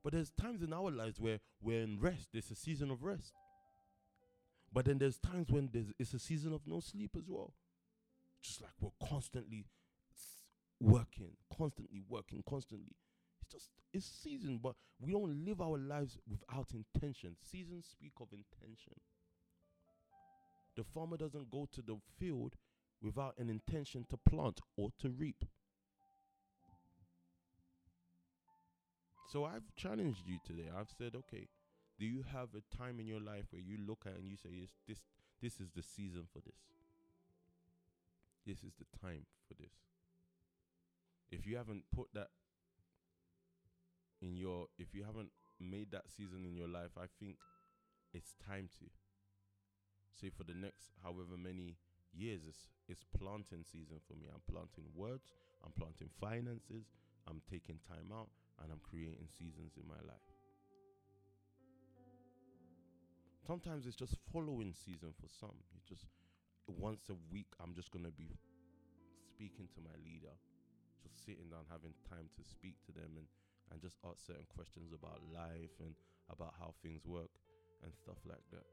But there's times in our lives where we're in rest. There's a season of rest. But then there's times when there's it's a season of no sleep as well. Just like we're constantly working constantly working constantly. It's just it's season but we don't live our lives without intention. Seasons speak of intention. The farmer doesn't go to the field without an intention to plant or to reap. So I've challenged you today. I've said, okay, do you have a time in your life where you look at and you say, yes, this this is the season for this. This is the time for this. If you haven't put that in your if you haven't made that season in your life, I think it's time to. Say for the next however many years, it's, it's planting season for me. I'm planting words, I'm planting finances, I'm taking time out, and I'm creating seasons in my life. Sometimes it's just following season for some. You just once a week, I'm just gonna be speaking to my leader, just sitting down, having time to speak to them, and and just ask certain questions about life and about how things work and stuff like that.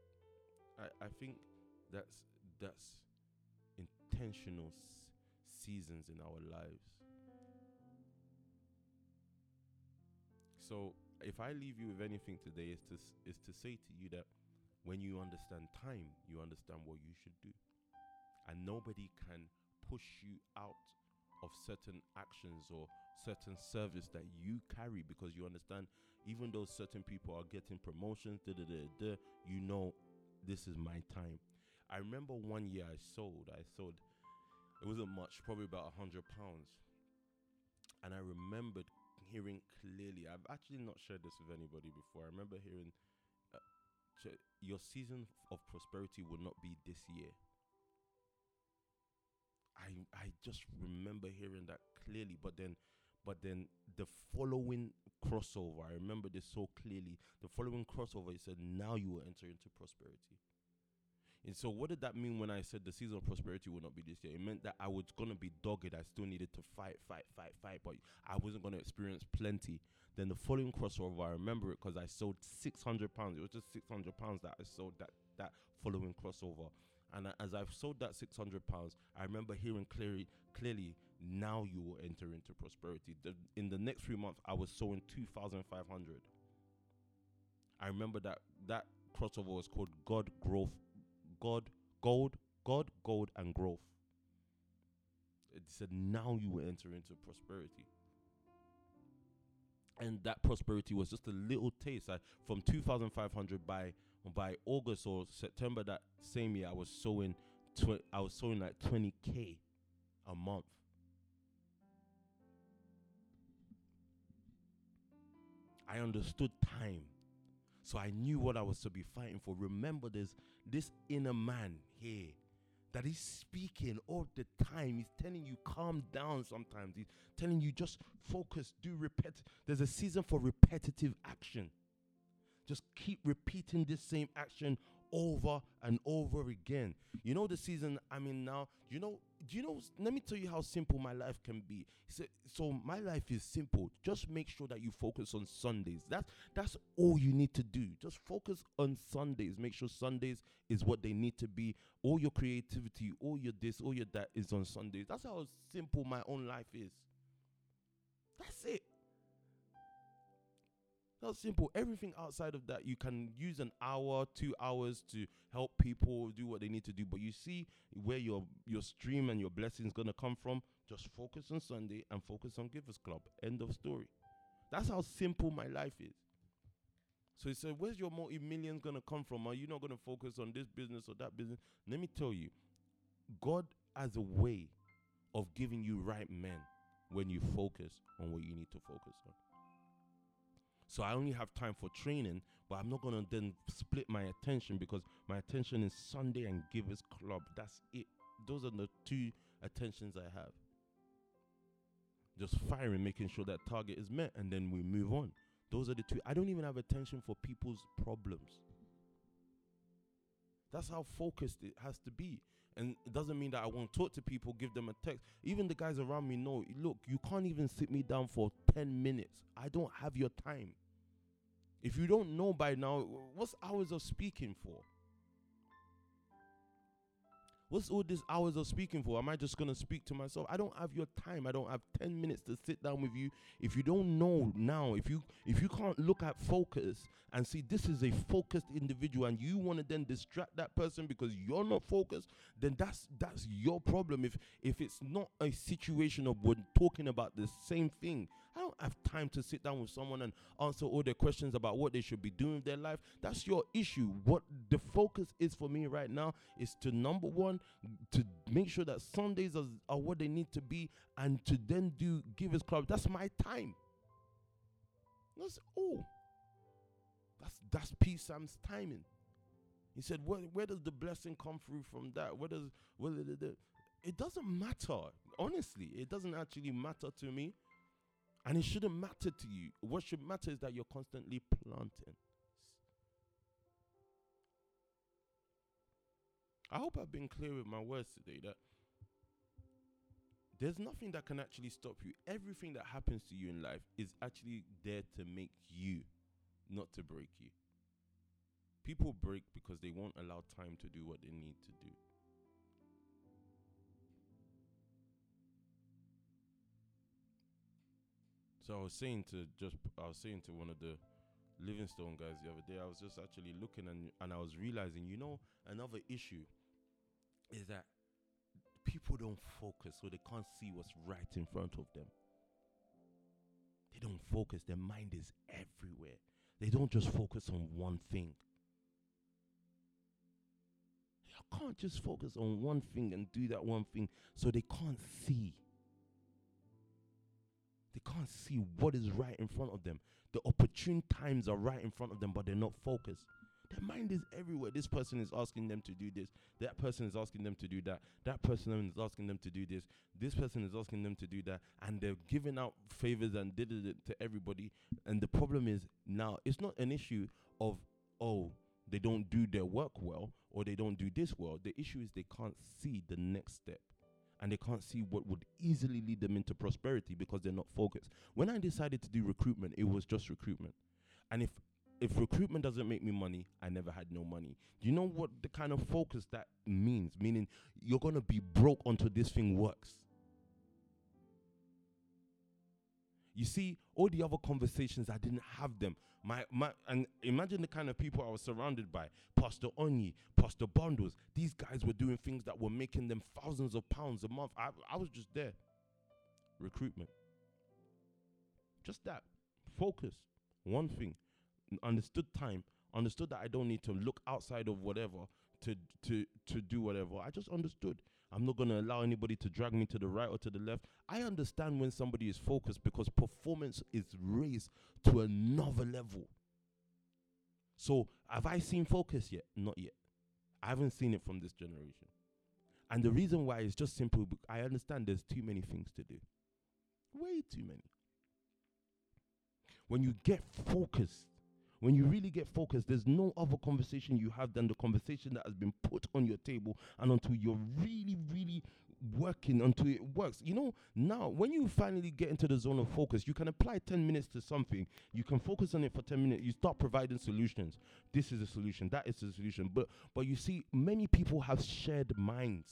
I I think that's that's intentional s- seasons in our lives. So if I leave you with anything today, is to is to say to you that when you understand time, you understand what you should do, and nobody can push you out of certain actions or certain service that you carry because you understand even though certain people are getting promotions da, da, da, da, you know this is my time. I remember one year i sold i sold it wasn't much probably about a hundred pounds. And i remembered hearing clearly i've actually not shared this with anybody before i remember hearing uh, your season of prosperity will not be this year I I just remember hearing that clearly, but then but then the following crossover, I remember this so clearly. The following crossover, he said, "Now you will enter into prosperity." And so, what did that mean when I said the season of prosperity will not be this year? It meant that I was gonna be dogged. I still needed to fight, fight, fight, fight, but I wasn't gonna experience plenty. Then the following crossover, I remember it because I sold six hundred pounds. It was just six hundred pounds that I sold that that following crossover. And as I've sold that six hundred pounds, I remember hearing clearly, clearly, now you will enter into prosperity. In the next three months, I was sowing two thousand five hundred. I remember that that crossover was called God Growth, God Gold, God Gold and Growth. It said now you will enter into prosperity. And that prosperity was just a little taste. I, from 2,500 by by August or September that same year, I was sowing, tw- I was sowing like 20k a month. I understood time, so I knew what I was to be fighting for. Remember, there's this inner man here that is speaking all the time. He's telling you calm down. Sometimes he's telling you just focus, do repet. There's a season for repetitive action. Just keep repeating this same action over and over again. You know the season I'm in now. You know, do you know? Let me tell you how simple my life can be. So, so my life is simple. Just make sure that you focus on Sundays. That's that's all you need to do. Just focus on Sundays. Make sure Sundays is what they need to be. All your creativity, all your this, all your that is on Sundays. That's how simple my own life is. That's it. That's simple. Everything outside of that, you can use an hour, two hours to help people do what they need to do. But you see where your your stream and your blessings gonna come from. Just focus on Sunday and focus on Givers Club. End of story. That's how simple my life is. So he said, "Where's your multi millions gonna come from? Are you not gonna focus on this business or that business?" Let me tell you, God has a way of giving you right men when you focus on what you need to focus on. So I only have time for training, but I'm not gonna then split my attention because my attention is Sunday and Givers Club. That's it. Those are the two attentions I have. Just firing, making sure that target is met, and then we move on. Those are the two. I don't even have attention for people's problems. That's how focused it has to be. And it doesn't mean that I won't talk to people, give them a text. Even the guys around me know, look, you can't even sit me down for 10 minutes. I don't have your time. If you don't know by now, what's hours of speaking for? What's all these hours of speaking for? Am I just gonna speak to myself? I don't have your time. I don't have 10 minutes to sit down with you. If you don't know now, if you if you can't look at focus and see this is a focused individual and you want to then distract that person because you're not focused, then that's that's your problem. If if it's not a situation of we're talking about the same thing, I don't have time to sit down with someone and answer all their questions about what they should be doing with their life. That's your issue. What the focus is for me right now is to number one, to make sure that Sundays are, are what they need to be, and to then do Givers Club. That's my time. That's oh, that's that's P Sam's timing. He said, where, where does the blessing come through from that? Where does where the, the, it doesn't matter. Honestly, it doesn't actually matter to me. And it shouldn't matter to you. What should matter is that you're constantly planting. I hope I've been clear with my words today that there's nothing that can actually stop you. Everything that happens to you in life is actually there to make you, not to break you. People break because they won't allow time to do what they need to do. So I was saying to just I was saying to one of the Livingstone guys the other day, I was just actually looking and and I was realizing, you know, another issue is that people don't focus so they can't see what's right in front of them. They don't focus, their mind is everywhere. They don't just focus on one thing. You can't just focus on one thing and do that one thing so they can't see. They can't see what is right in front of them. The opportune times are right in front of them, but they're not focused. Their mind is everywhere. This person is asking them to do this. That person is asking them to do that. That person is asking them to do this. This person is asking them to do that. And they're giving out favors and did it to everybody. And the problem is now it's not an issue of, oh, they don't do their work well or they don't do this well. The issue is they can't see the next step and they can't see what would easily lead them into prosperity because they're not focused. When I decided to do recruitment, it was just recruitment. And if if recruitment doesn't make me money, I never had no money. Do you know what the kind of focus that means? Meaning you're gonna be broke until this thing works. You see, all the other conversations I didn't have them. My my and imagine the kind of people I was surrounded by. Pastor Onyi, Pastor Bundles. These guys were doing things that were making them thousands of pounds a month. I I was just there. Recruitment. Just that. Focus. One thing. Understood time. Understood that I don't need to look outside of whatever to to to do whatever. I just understood. I'm not going to allow anybody to drag me to the right or to the left. I understand when somebody is focused because performance is raised to another level. So, have I seen focus yet? Not yet. I haven't seen it from this generation. And the reason why is just simple. I understand there's too many things to do. Way too many. When you get focused, when you mm. really get focused, there's no other conversation you have than the conversation that has been put on your table, and until you're really, really working until it works. You know, now when you finally get into the zone of focus, you can apply 10 minutes to something, you can focus on it for 10 minutes, you start providing solutions. This is a solution, that is a solution. But but you see, many people have shared minds.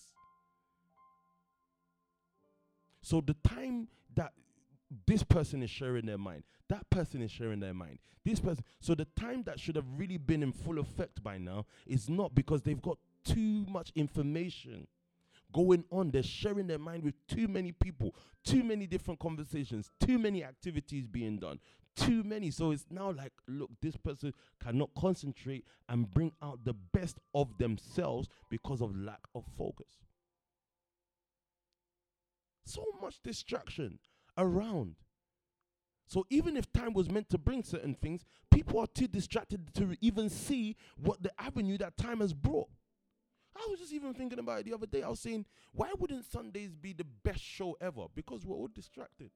So the time that this person is sharing their mind. That person is sharing their mind. This person. So the time that should have really been in full effect by now is not because they've got too much information going on. They're sharing their mind with too many people, too many different conversations, too many activities being done, too many. So it's now like, look, this person cannot concentrate and bring out the best of themselves because of lack of focus. So much distraction around. So even if time was meant to bring certain things, people are too distracted to even see what the avenue that time has brought. I was just even thinking about it the other day. I was saying, why wouldn't Sundays be the best show ever? Because we're all distracted.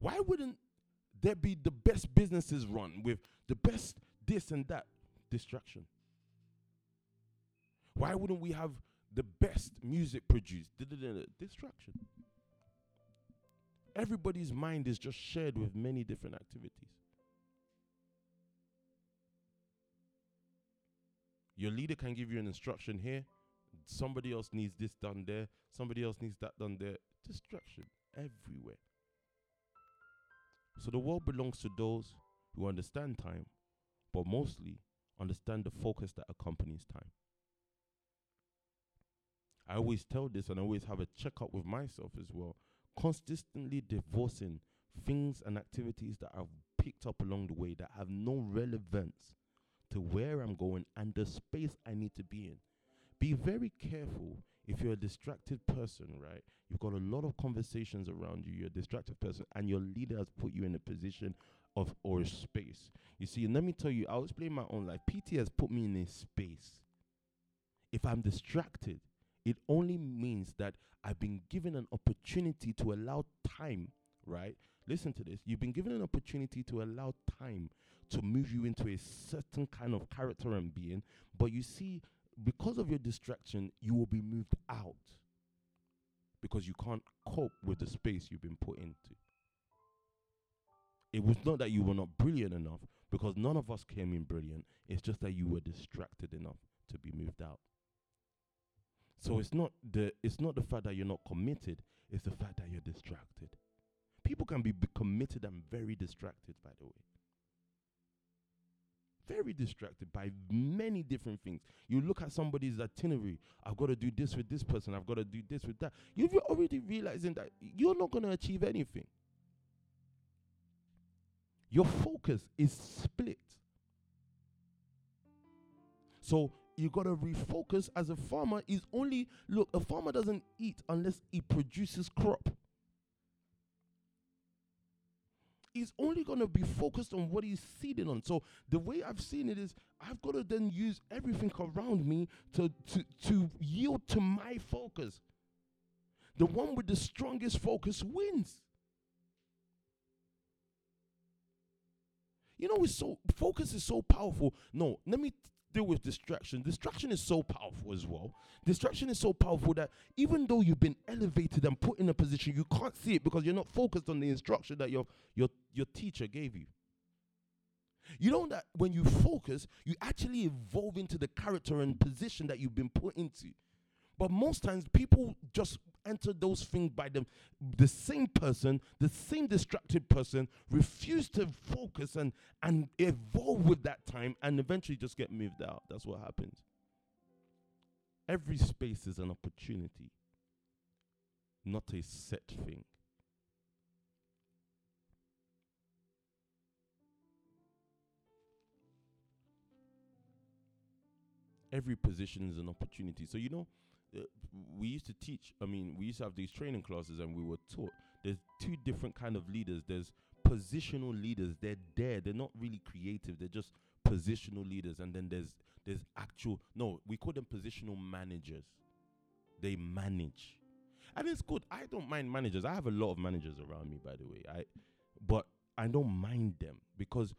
Why wouldn't there be the best businesses run with the best this and that distraction? Why wouldn't we have the best music produced? Distraction. Everybody's mind is just shared with many different activities. Your leader can give you an instruction here. Somebody else needs this done there. Somebody else needs that done there. Distraction everywhere. So the world belongs to those who understand time, but mostly understand the focus that accompanies time. I always tell this and I always have a checkup with myself as well. Consistently divorcing things and activities that I've picked up along the way that have no relevance to where I'm going and the space I need to be in. Be very careful if you're a distracted person, right, you've got a lot of conversations around you, you're a distracted person, and your leader has put you in a position of or space. You see, and let me tell you, I'll explain my own life. PT has put me in a space. If I'm distracted, it only means that I've been given an opportunity to allow time, right? Listen to this. You've been given an opportunity to allow time to move you into a certain kind of character and being, but you see, because of your distraction, you will be moved out because you can't cope with the space you've been put into. It was not that you were not brilliant enough because none of us came in brilliant. It's just that you were distracted enough to be moved out. So it's not the it's not the fact that you're not committed, it's the fact that you're distracted. People can be, committed and very distracted, by the way very distracted by many different things. You look at somebody's itinerary. I've got to do this with this person. I've got to do this with that. You're already realizing that you're not going to achieve anything. Your focus is split. So you got to refocus as a farmer is only look a farmer doesn't eat unless he produces crop he's only going to be focused on what he's seeding on. So the way I've seen it is I've got to then use everything around me to, to, to yield to my focus. The one with the strongest focus wins. You know, it's so focus is so powerful. No, let me deal with distraction. Distraction is so powerful as well. Distraction is so powerful that even though you've been elevated and put in a position, you can't see it because you're not focused on the instruction that your your your teacher gave you. You know that when you focus, you actually evolve into the character and position that you've been put into. But most times people just enter those things by them. The same person, the same distracted person, refuse to focus and, and evolve with that time and eventually just get moved out. That's what happens. Every space is an opportunity, not a set thing. Every position is an opportunity. So, you know, Uh, we used to teach. I mean, we used to have these training classes, and we were taught there's two different kind of leaders. There's positional leaders. They're there. They're not really creative. They're just positional leaders. And then there's there's actual no. We call them positional managers. They manage, and it's good. I don't mind managers. I have a lot of managers around me, by the way. I, but I don't mind them because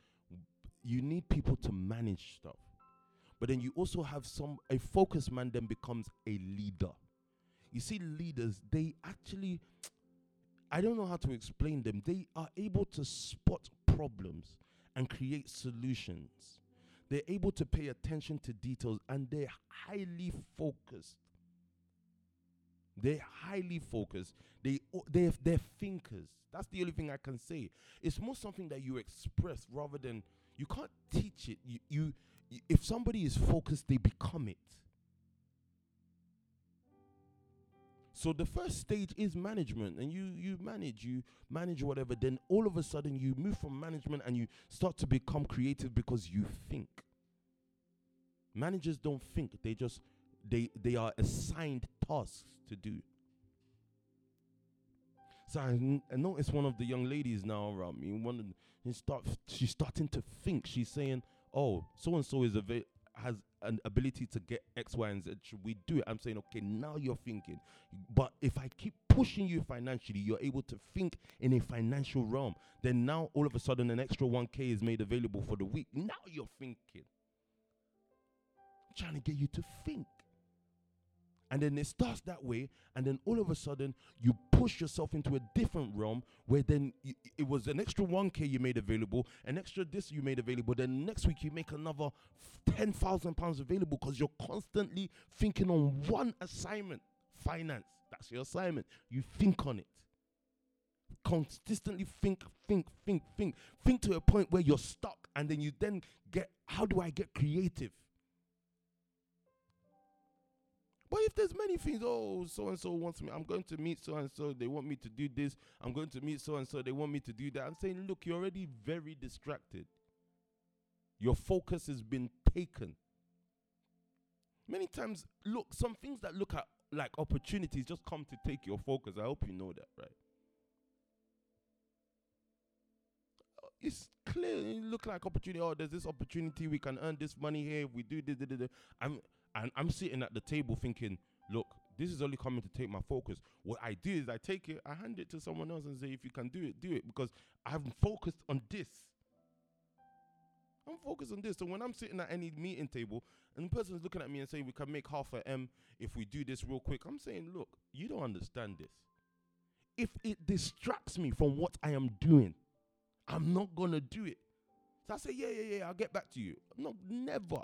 you need people to manage stuff. But then you also have some a focus man then becomes a leader. You see, leaders, they actually I don't know how to explain them. They are able to spot problems and create solutions. They're able to pay attention to details and they're highly focused. They're highly focused. They they they're thinkers. That's the only thing I can say. It's more something that you express rather than you can't teach it. You you if somebody is focused, they become it. So the first stage is management, and you you manage, you manage whatever. Then all of a sudden, you move from management and you start to become creative because you think. Managers don't think; they just they they are assigned tasks to do. So I, n- I noticed one of the young ladies now around me. One, of, start, she's starting to think. She's saying, oh, so and so is a has an ability to get X, Y, and Z. Should we do it? I'm saying, okay, now you're thinking. But if I keep pushing you financially, you're able to think in a financial realm. Then now all of a sudden an extra 1K is made available for the week. Now you're thinking. I'm trying to get you to think. And then it starts that way, and then all of a sudden you push yourself into a different realm where then y- it was an extra 1k you made available, an extra this you made available. Then next week you make another 10,000 pounds available because you're constantly thinking on one assignment finance. That's your assignment. You think on it. Consistently think, think, think, think, think to a point where you're stuck, and then you then get how do I get creative? But if there's many things, oh, so and so wants me, I'm going to meet so and so, they want me to do this, I'm going to meet so and so, they want me to do that. I'm saying, look, you're already very distracted. Your focus has been taken. Many times, look, some things that look at like opportunities just come to take your focus. I hope you know that, right? Uh, It's clear. It look like opportunity. Oh, there's this opportunity. We can earn this money here. We do this. da, da. I'm and I'm sitting at the table thinking, look, this is only coming to take my focus. What I do is I take it, I hand it to someone else and say, if you can do it, do it because I'm focused on this. I'm focused on this. So when I'm sitting at any meeting table and the person's looking at me and saying we can make half a M if we do this real quick, I'm saying, look, you don't understand this. If it distracts me from what I am doing, I'm not gonna do it. So I say, yeah, yeah, yeah, I'll get back to you. No, never.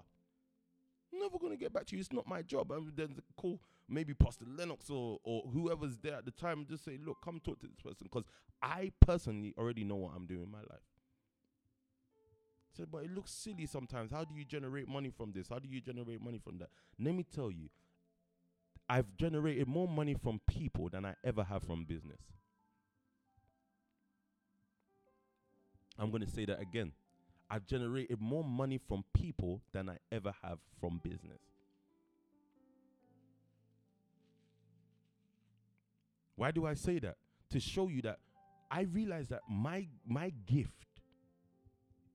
Never gonna get back to you. It's not my job. I'm then call maybe Pastor Lennox or or whoever's there at the time. and Just say, look, come talk to this person because I personally already know what I'm doing in my life. Said, but it looks silly sometimes. How do you generate money from this? How do you generate money from that? Let me tell you, I've generated more money from people than I ever have from business. I'm going to say that again. I've generated more money from people than I ever have from business. Why do I say that? To show you that I realize that my my gift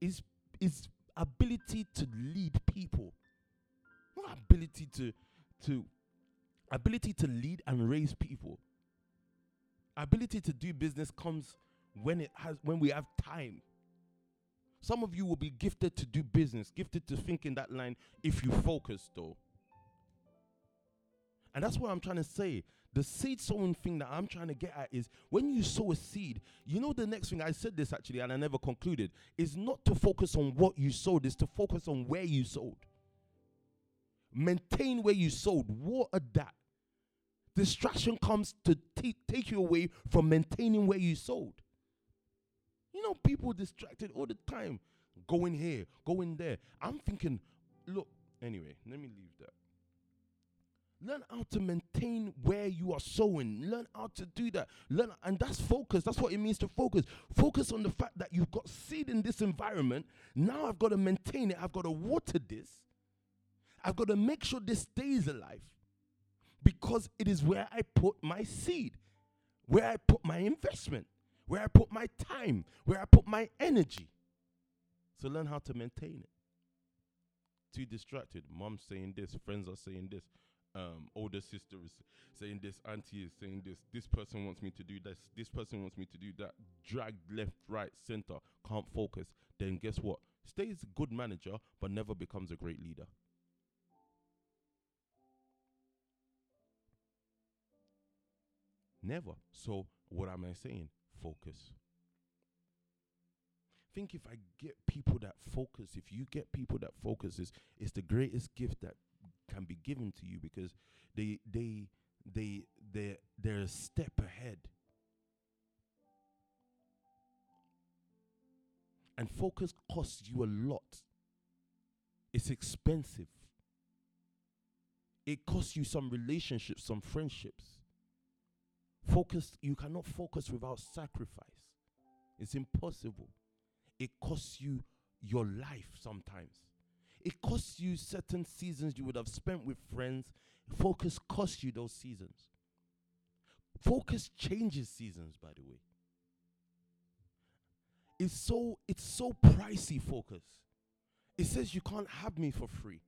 is is ability to lead people. Not ability to to ability to lead and raise people. Ability to do business comes when it has when we have time. Some of you will be gifted to do business, gifted to think in that line if you focus though. And that's what I'm trying to say. The seed sowing thing that I'm trying to get at is when you sow a seed, you know the next thing I said this actually and I never concluded is not to focus on what you sowed, is to focus on where you sowed. Maintain where you sowed. Water that. Distraction comes to t- take you away from maintaining where you sowed. Know, people distracted all the time. Going here, going there. I'm thinking, look, anyway, let me leave that. Learn how to maintain where you are sowing. Learn how to do that. Learn, and that's focus. That's what it means to focus. Focus on the fact that you've got seed in this environment. Now I've got to maintain it. I've got to water this. I've got to make sure this stays alive because it is where I put my seed, where I put my investment, where I put my time, where I put my energy. So learn how to maintain it. Too distracted. Mom's saying this, friends are saying this, um, older sister is saying this, auntie is saying this, this person wants me to do this, this person wants me to do that. Dragged left, right, center, can't focus. Then guess what? Stays a good manager, but never becomes a great leader. Never. So what am I saying? Focus. Think if I get people that focus, if you get people that focus, is it's the greatest gift that can be given to you because they they they they they're a step ahead. And focus costs you a lot. It's expensive. It costs you some relationships, some friendships. Focus, you cannot focus without sacrifice. It's impossible. It costs you your life sometimes. It costs you certain seasons you would have spent with friends. Focus costs you those seasons. Focus changes seasons, by the way. It's so it's so pricey focus. It says you can't have me for free.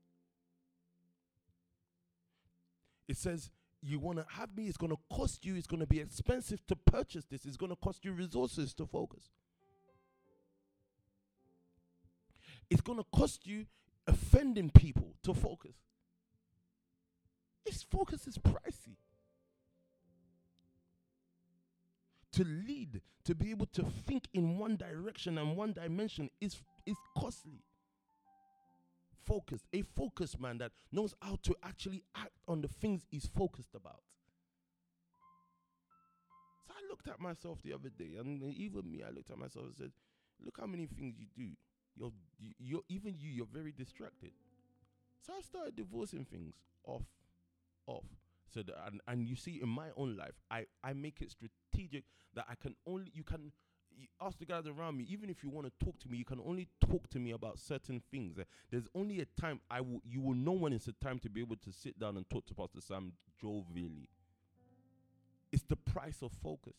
It says you want to have me, it's going to cost you, it's going to be expensive to purchase this, it's going to cost you resources to focus. It's going to cost you offending people to focus. Its focus is pricey. To lead, to be able to think in one direction and one dimension is, is costly. Focus, a focused man that knows how to actually act on the things he's focused about. So I looked at myself the other day, and even me, I looked at myself and said, Look how many things you do. You're, you, you're even you, you're very distracted. So I started divorcing things off, off. So that, and, and you see, in my own life, I, I make it strategic that I can only, you can, ask the guys around me. Even if you want to talk to me, you can only talk to me about certain things. Uh, There's only a time I will. You will know when it's a time to be able to sit down and talk to Pastor Sam jovially. It's the price of focus.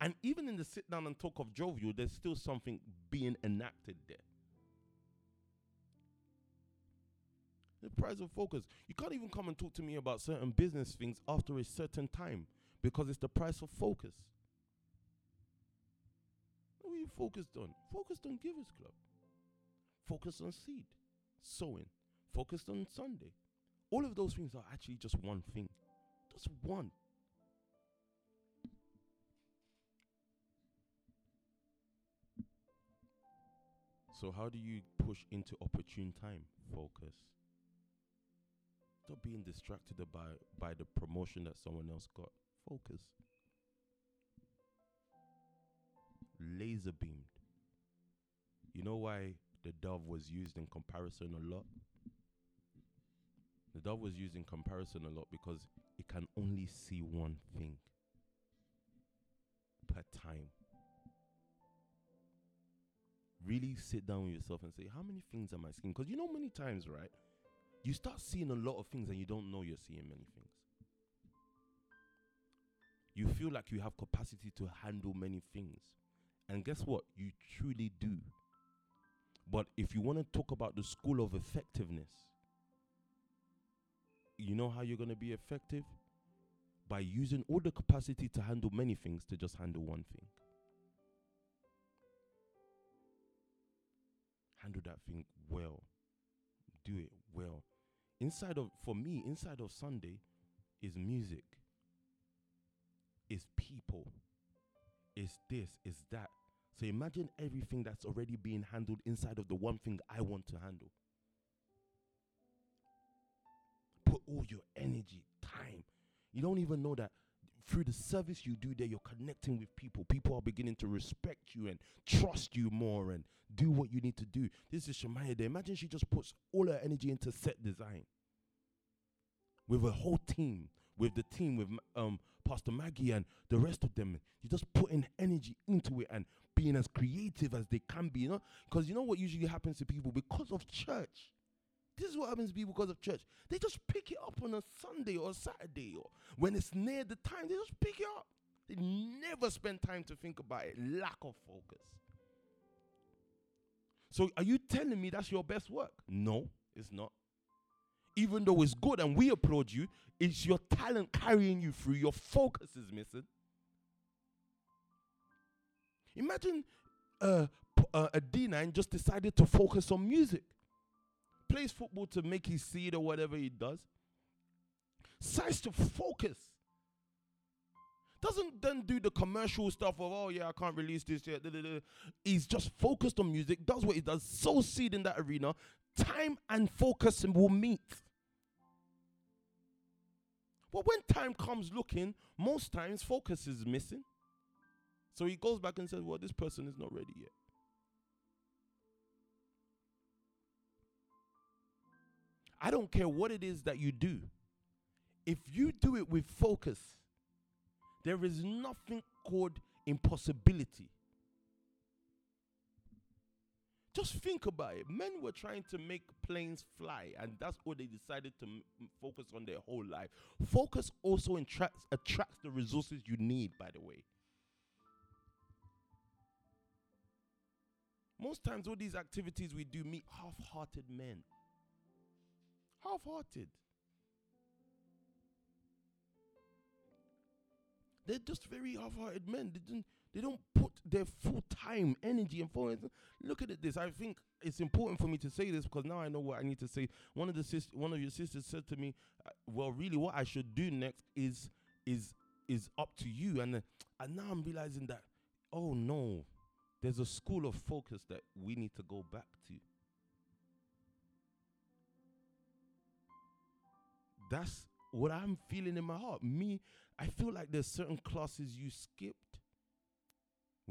And even in the sit down and talk of jovial, there's still something being enacted there. The price of focus. You can't even come and talk to me about certain business things after a certain time because it's the price of focus. You focused on? Focused on Givers Club. Focused on seed, sowing. Focused on Sunday. All of those things are actually just one thing. Just one. So, how do you push into opportune time? Focus. Stop being distracted by, by the promotion that someone else got. Focus. Laser beamed. You know why the dove was used in comparison a lot? The dove was used in comparison a lot because it can only see one thing per time. Really sit down with yourself and say, How many things am I seeing? Because you know, many times, right? You start seeing a lot of things and you don't know you're seeing many things. You feel like you have capacity to handle many things. And guess what? You truly do. But if you want to talk about the school of effectiveness, you know how you're going to be effective? By using all the capacity to handle many things to just handle one thing. Handle that thing well. Do it well. Inside of, for me, inside of Sunday is music, is people, is this, is that. So imagine everything that's already being handled inside of the one thing I want to handle. Put all your energy, time. You don't even know that through the service you do there, you're connecting with people. People are beginning to respect you and trust you more and do what you need to do. This is Shemaya there. Imagine she just puts all her energy into set design with a whole team, with the team, with um, Pastor Maggie and the rest of them. You're just putting energy into it and being as creative as they can be, you know? Because you know what usually happens to people because of church. This is what happens to people because of church. They just pick it up on a Sunday or a Saturday or when it's near the time, they just pick it up. They never spend time to think about it. Lack of focus. So are you telling me that's your best work? No, it's not. Even though it's good and we applaud you, it's your talent carrying you through. Your focus is missing. Imagine uh, uh, a D9 just decided to focus on music. Plays football to make his seed or whatever he does. Decides to focus. Doesn't then do the commercial stuff of, oh yeah, I can't release this yet. He's just focused on music, does what he does, so seed in that arena. Time and focus will meet. But when time comes looking, most times focus is missing. So he goes back and says, Well, this person is not ready yet. I don't care what it is that you do. If you do it with focus, there is nothing called impossibility. Just think about it. Men were trying to make planes fly, and that's what they decided to m- focus on their whole life. Focus also attracts attracts the resources you need. By the way, most times all these activities we do meet half-hearted men. Half-hearted. They're just very half-hearted men. They don't, they don't put their full time, energy, and focus. Look at this. I think it's important for me to say this because now I know what I need to say. One of the sis- one of your sisters said to me, uh, "Well, really, what I should do next is is is up to you." And uh, and now I'm realizing that, oh no, there's a school of focus that we need to go back to. That's what I'm feeling in my heart. Me, I feel like there's certain classes you skipped.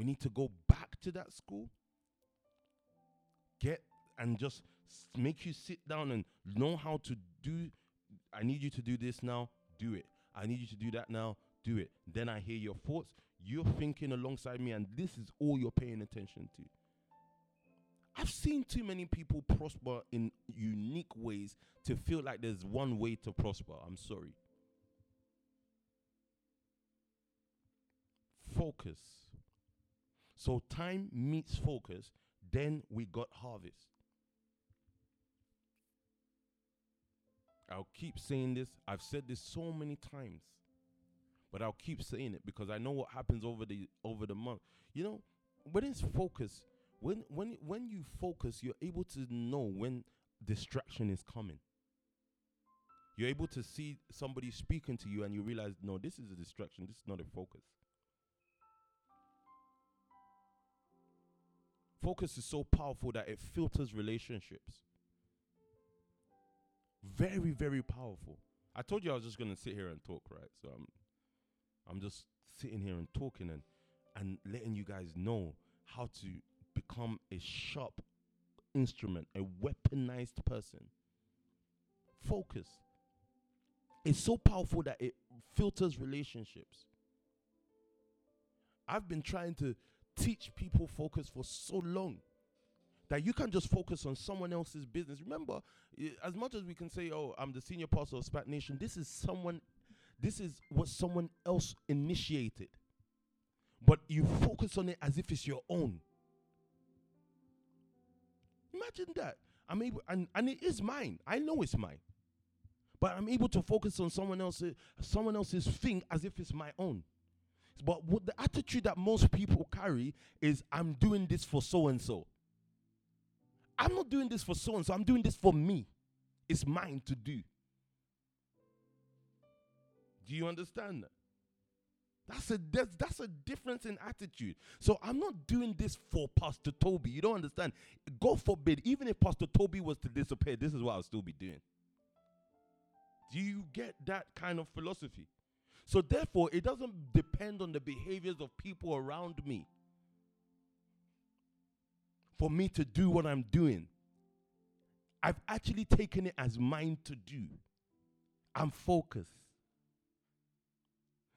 We need to go back to that school. Get and just make you sit down and know how to do. I need you to do this now. Do it. I need you to do that now. Do it. Then I hear your thoughts. You're thinking alongside me, and this is all you're paying attention to. I've seen too many people prosper in unique ways to feel like there's one way to prosper. I'm sorry. Focus. So time meets focus, then we got harvest. I'll keep saying this. I've said this so many times. But I'll keep saying it because I know what happens over the over the month. You know, when it's focus, when when when you focus, you're able to know when distraction is coming. You're able to see somebody speaking to you and you realize, no, this is a distraction. This is not a focus. Focus is so powerful that it filters relationships. Very, very powerful. I told you I was just gonna sit here and talk, right? So I'm I'm just sitting here and talking and and letting you guys know how to become a sharp instrument, a weaponized person. Focus. It's so powerful that it filters relationships. I've been trying to teach people focus for so long that you can just focus on someone else's business. Remember, as much as we can say, "Oh, I'm the senior pastor of SPAC Nation," this is someone, this is what someone else initiated. But you focus on it as if it's your own. Imagine that. I'm able, and, and it is mine. I know it's mine. But I'm able to focus on someone else's someone else's thing as if it's my own. But what the attitude that most people carry is I'm doing this for so and so. I'm not doing this for so and so, I'm doing this for me. It's mine to do. Do you understand that? That's a that's, that's a difference in attitude. So I'm not doing this for Pastor Tobi. You don't understand. God forbid, even if Pastor Tobi was to disappear, this is what I'll still be doing. Do you get that kind of philosophy? So therefore, it doesn't depend on the behaviors of people around me for me to do what I'm doing. I've actually taken it as mine to do. I'm focused.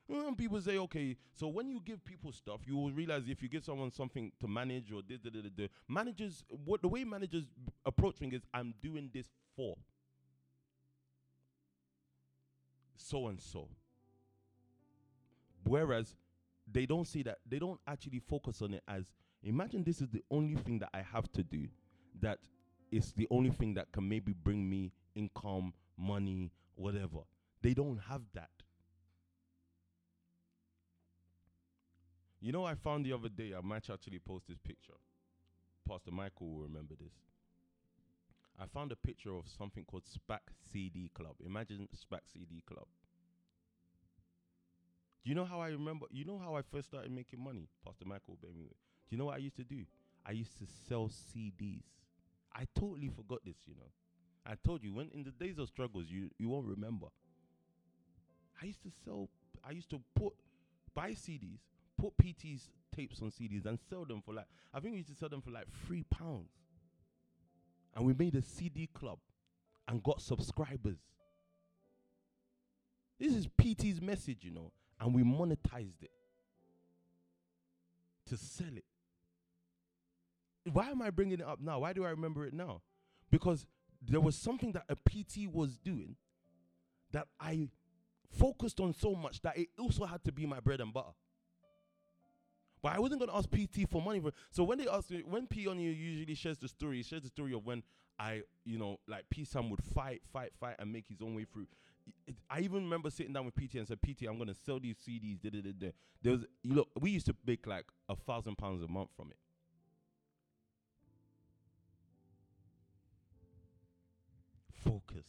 And people say, okay, so when you give people stuff, you will realize if you give someone something to manage or this, this, this, this managers, what the way managers approach things is, I'm doing this for so and so. Whereas they don't see that, they don't actually focus on it as imagine this is the only thing that I have to do that is the only thing that can maybe bring me income, money, whatever. They don't have that. You know, I found the other day, I might actually post this picture. Pastor Michael will remember this. I found a picture of something called SPAC CD Club. Imagine SPAC CD Club. Do you know how I remember? You know how I first started making money? Pastor Michael, baby. Do you know what I used to do? I used to sell CDs. I totally forgot this, you know. I told you when in the days of struggles, you you won't remember. I used to sell. I used to put buy CDs, put PT's tapes on CDs, and sell them for like I think we used to sell them for like three pounds. And we made a CD club, and got subscribers. This is PT's message, you know, and we monetized it to sell it why am I bringing it up now? Why do I remember it now? Because there was something that a PT was doing that I focused on so much that it also had to be my bread and butter. But I wasn't going to ask PT for money for. So when they ask me, when P on you usually shares the story, he shares the story of when I, you know, like P Sam would fight, fight, fight, and make his own way through. I even remember sitting down with PT and said, PT, I'm going to sell these CDs. Da, da, da, da. There was, you know, we used to make like a thousand pounds a month from it. focus.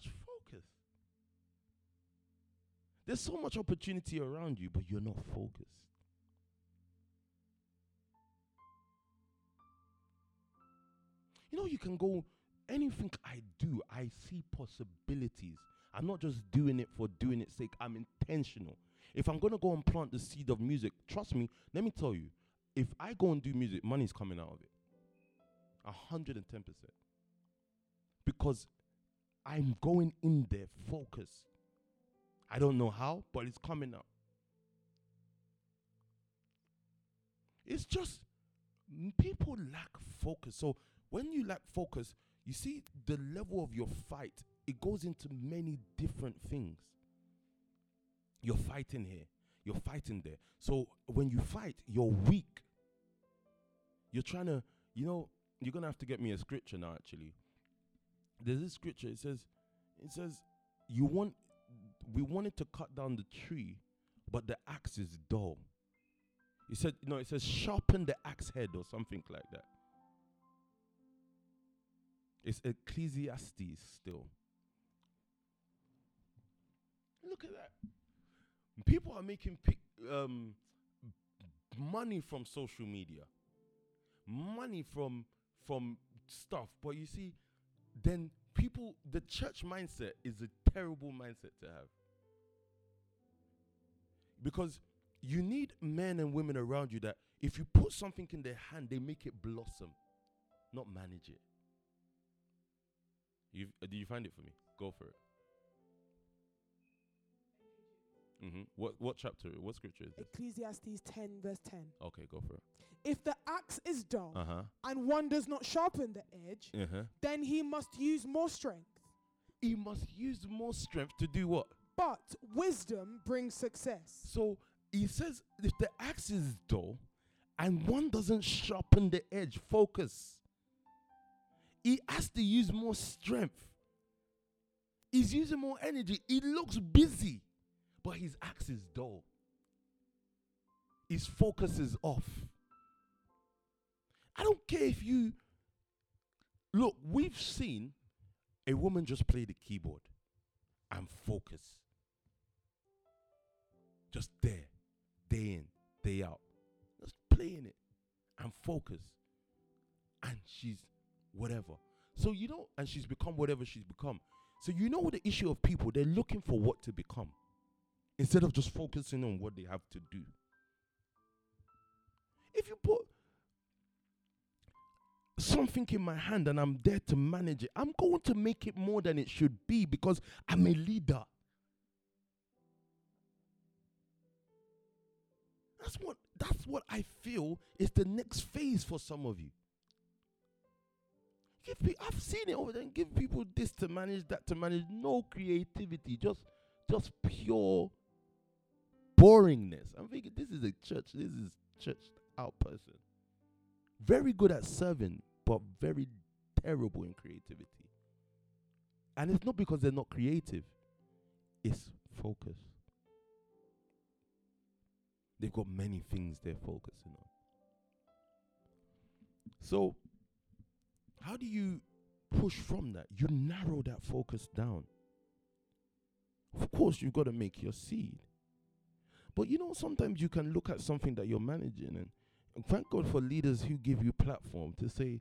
Just focus. There's so much opportunity around you, but you're not focused. You know, you can go, anything I do, I see possibilities. I'm not just doing it for doing its sake, I'm intentional. If I'm going to go and plant the seed of music, trust me, let me tell you, if I go and do music, money's coming out of it. 110% because I'm going in there focused. I don't know how, but it's coming up. It's just people lack focus. So when you lack focus, you see the level of your fight, it goes into many different things. You're fighting here, you're fighting there. So when you fight, you're weak. You're trying to, you know, you're gonna have to get me a scripture now. Actually, there's this scripture. It says, it says, you want, we wanted to cut down the tree, but the axe is dull. He said, no, it says sharpen the axe head or something like that. It's Ecclesiastes still. Look at that. People are making pic- um, money from social media, money from from stuff. But you see, then people, the church mindset is a terrible mindset to have because you need men and women around you that if you put something in their hand, they make it blossom, not manage it. You uh, do you find it for me? Go for it. Mm-hmm. What what chapter? What scripture is this? Ecclesiastes 10, verse 10. Okay, go for it. If the axe is dull Uh huh. and one does not sharpen the edge, Uh huh. then he must use more strength. He must use more strength to do what? But wisdom brings success. So he says, if the axe is dull and one doesn't sharpen the edge, focus, he has to use more strength. He's using more energy. He looks busy, but his axe is dull. His focus is off. I don't care if you look, we've seen a woman just play the keyboard and focus just there, day in, day out, just playing it and focus. And she's whatever. So you know, and she's become whatever she's become. So you know the issue of people, they're looking for what to become instead of just focusing on what they have to do. If you put something in my hand and I'm there to manage it, I'm going to make it more than it should be because I'm a leader. That's what that's what I feel is the next phase for some of you. Give I've seen it over there. Give people this to manage, that to manage. No creativity, just just pure boringness. I'm thinking this is a church. This is church out person. Very good at serving, but very terrible in creativity. And it's not because they're not creative. It's focus. They've got many things they're focusing on. So, how do you push from that? You narrow that focus down. Of course, you've got to make your seed. But you know, sometimes you can look at something that you're managing, and, thank God for leaders who give you platform to say,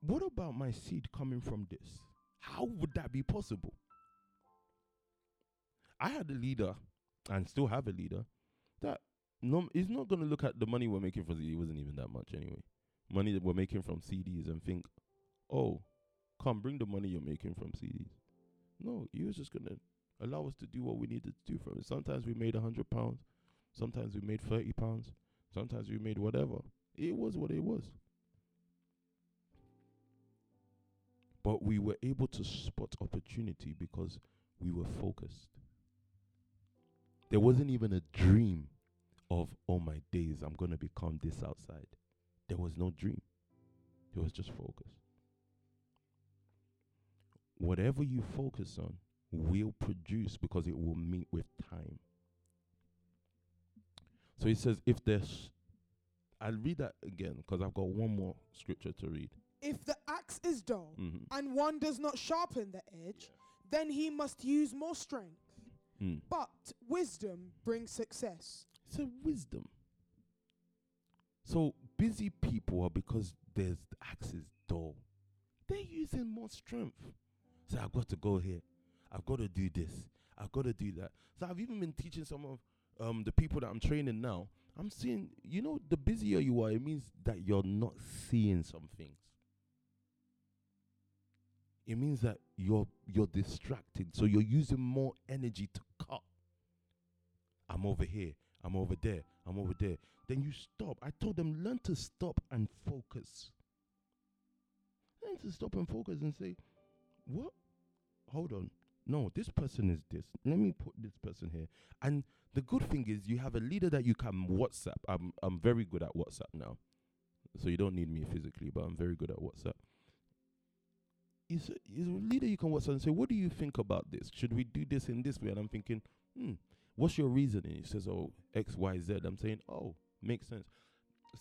"What about my seed coming from this? How would that be possible?" I had a leader, and still have a leader, that no, he's not going to look at the money we're making for the. It wasn't even that much anyway. Money that we're making from CDs and think, "Oh, come bring the money you're making from CDs." No, he was just to allow us to do what we needed to do from it. Sometimes we made a hundred pounds, sometimes we made thirty pounds, sometimes we made whatever. It was what it was. But we were able to spot opportunity because we were focused. There wasn't even a dream of, oh my days, I'm to become this outside. There was no dream. there was just focus. Whatever you focus on will produce because it will meet with time. So he says, if there's, I'll read that again because I've got one more scripture to read. If the axe is dull Mhm. and one does not sharpen the edge, then he must use more strength. Mm. But wisdom brings success. So wisdom. So busy people are because there's the axe is dull. They're using more strength. So I've got to go here. I've got to do this. I've got to do that. So I've even been teaching some of um, the people that I'm training now. I'm seeing, you know, the busier you are, it means that you're not seeing some things. It means that you're you're distracted, so you're using more energy to cut. I'm over here. I'm over there. I'm over there. Then you stop. I told them, learn to stop and focus. Learn to stop and focus and say, what? Hold on. No, this person is this. Let me put this person here. And the good thing is you have a leader that you can WhatsApp. I'm I'm very good at WhatsApp now. So you don't need me physically, but I'm very good at WhatsApp. Is a, a leader you can WhatsApp and say, What do you think about this? Should we do this in this way? And I'm thinking, hmm, what's your reasoning? He says, Oh, X, Y, Z. I'm saying, Oh, makes sense.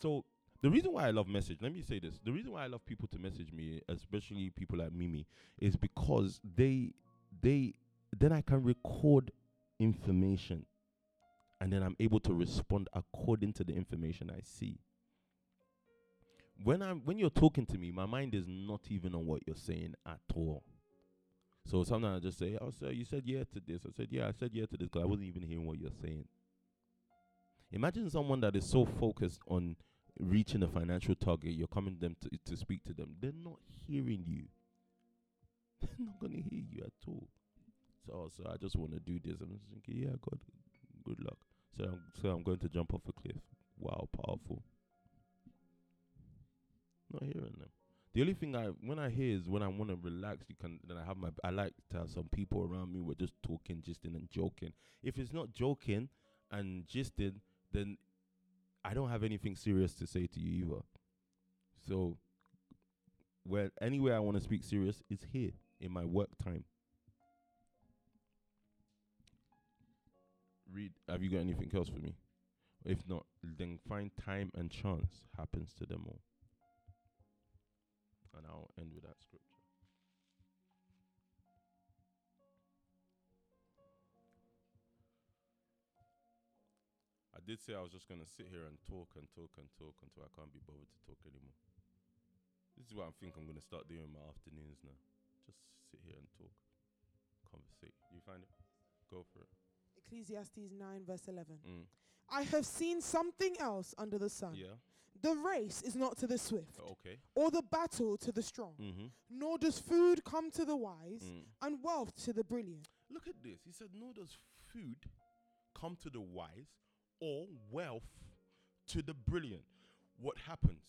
So the reason why I love message, let me say this. The reason why I love people to message me, especially people like Mimi, is because they they then I can record information and then I'm able to respond according to the information I see. When I'm when you're talking to me, my mind is not even on what you're saying at all. So sometimes I just say, "Oh, sir, you said yeah to this." I said, "Yeah, I said yeah to this," because I wasn't even hearing what you're saying. Imagine someone that is so focused on reaching a financial target, you're coming to them to, to speak to them. They're not hearing you. They're not gonna hear you at all. So, oh, so I just want to do this. I'm just thinking, yeah, God, good luck. So, I'm, so I'm going to jump off a cliff. Wow, powerful. Not hearing them. The only thing I when I hear is when I want to relax. You can then I have my. I like to have some people around me. We're just talking, gisting, and joking. If it's not joking and gisting, then I don't have anything serious to say to you either. So, where anywhere I want to speak serious is here in my work time. Read. Have you got anything else for me? If not, then find time and chance happens to them all. And I'll end with that scripture. I did say I was just going to sit here and talk and talk and talk until I can't be bothered to talk anymore. This is what I think I'm going to start doing in my afternoons now. Just sit here and talk, conversate. You find it? Go for it. Ecclesiastes 9, verse 11. Mm. I have seen something else under the sun. Yeah. The race is not to the swift, Okay. or the battle to the strong, Mm-hmm. nor does food come to the wise, Mm. and wealth to the brilliant. Look at this. He said, Nor does food come to the wise or wealth to the brilliant. What happens?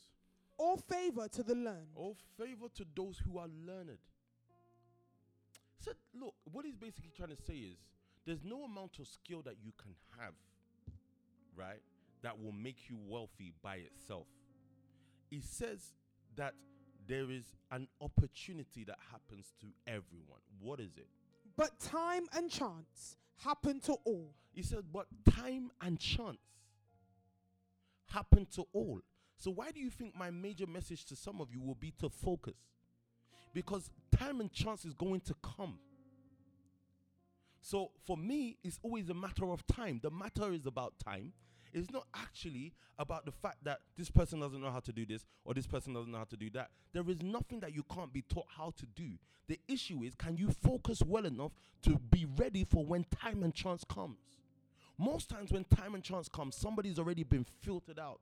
All favor to the learned. All favor to those who are learned. Said, look, what he's basically trying to say is there's no amount of skill that you can have, right, that will make you wealthy by itself. He says that there is an opportunity that happens to everyone. What is it? But time and chance happen to all. He said, but time and chance happen to all. So, why do you think my major message to some of you will be to focus? Because time and chance is going to come. So, for me, it's always a matter of time. The matter is about time. It's not actually about the fact that this person doesn't know how to do this or this person doesn't know how to do that. There is nothing that you can't be taught how to do. The issue is can you focus well enough to be ready for when time and chance comes? Most times, when time and chance comes, somebody's already been filtered out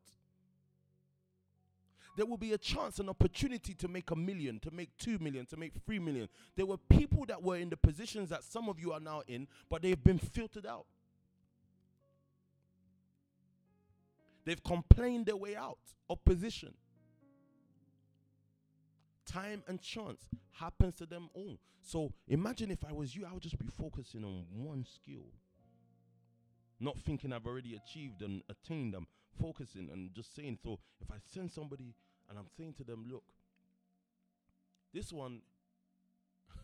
there will be a chance, an opportunity to make a million, to make two million, to make three million. There were people that were in the positions that some of you are now in, but they've been filtered out. They've complained their way out Opposition. Time and chance happens to them all. So imagine if I was you, I would just be focusing on one skill. Not thinking I've already achieved and attained. I'm focusing and just saying. So if I send somebody and I'm saying to them, look, this one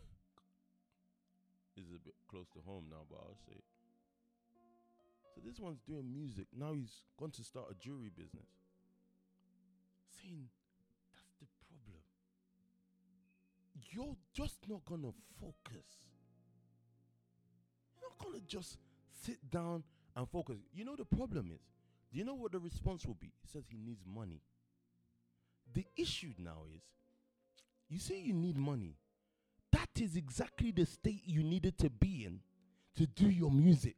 is a bit close to home now, but I'll say. So this one's doing music. Now he's going to start a jewelry business. Saying that's the problem. You're just not gonna focus. You're not gonna just sit down and focus. You know the problem is. Do you know what the response will be? He says he needs money. The issue now is you say you need money. That is exactly the state you needed to be in to do your music.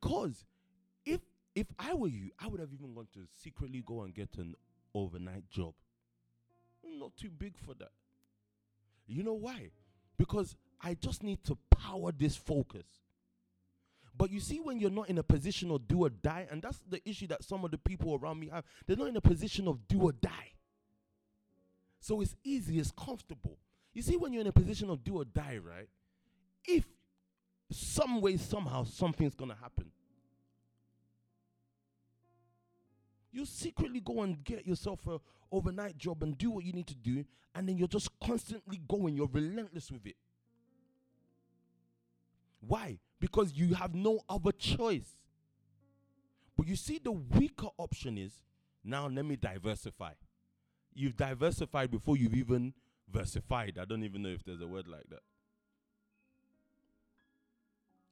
Because if if I were you, I would have even gone to secretly go and get an overnight job. I'm not too big for that. You know why? Because I just need to power this focus. But you see, when you're not in a position of do or die, and that's the issue that some of the people around me have, they're not in a position of do or die. So it's easy, it's comfortable. You see, when you're in a position of do or die, right? If some way, somehow, something's gonna happen, you secretly go and get yourself a overnight job and do what you need to do, and then you're just constantly going, you're relentless with it. Why? Because you have no other choice. But you see, the weaker option is now let me diversify. You've diversified before you've even versified. I don't even know if there's a word like that.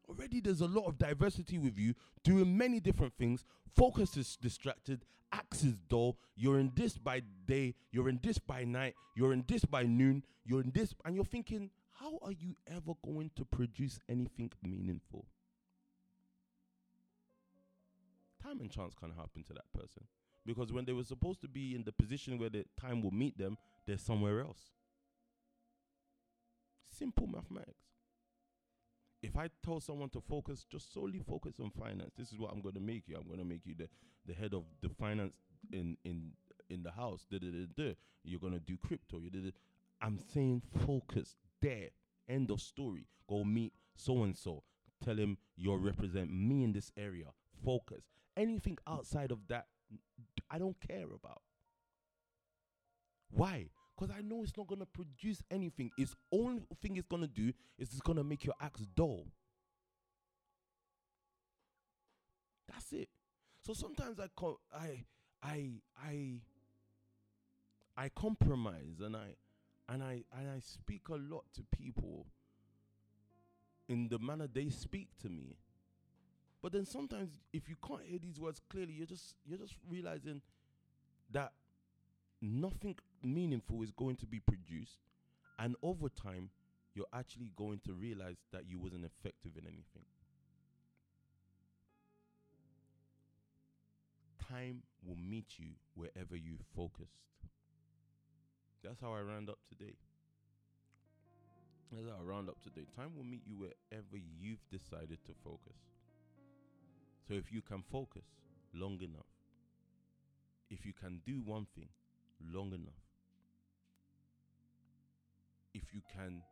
Already there's a lot of diversity with you, doing many different things. Focus is distracted, axe is dull. You're in this by day, you're in this by night, you're in this by noon, you're in this, and you're thinking, how are you ever going to produce anything meaningful? Time and chance can't happen to that person. Because when they were supposed to be in the position where the time will meet them, they're somewhere else. Simple mathematics. If I tell someone to focus, just solely focus on finance, this is what I'm going to make you. I'm going to make you the, the head of the finance in in in the house. You're going to do crypto. You did it. I'm saying focus there. End of story. Go meet so and so. Tell him you'll represent me in this area. Focus. Anything outside of that, I don't care about. Why? Because I know it's not gonna produce anything. Its only thing it's gonna do is it's gonna make your axe dull. That's it. So sometimes I co- I I I I compromise and I and I and I speak a lot to people in the manner they speak to me. But then sometimes if you can't hear these words clearly, you're just you're just realizing that nothing meaningful is going to be produced and over time you're actually going to realize that you wasn't effective in anything. Time will meet you wherever you focused. That's how I round up today. That's how I round up today. Time will meet you wherever you've decided to focus. So if you can focus long enough, if you can do one thing long enough, if you can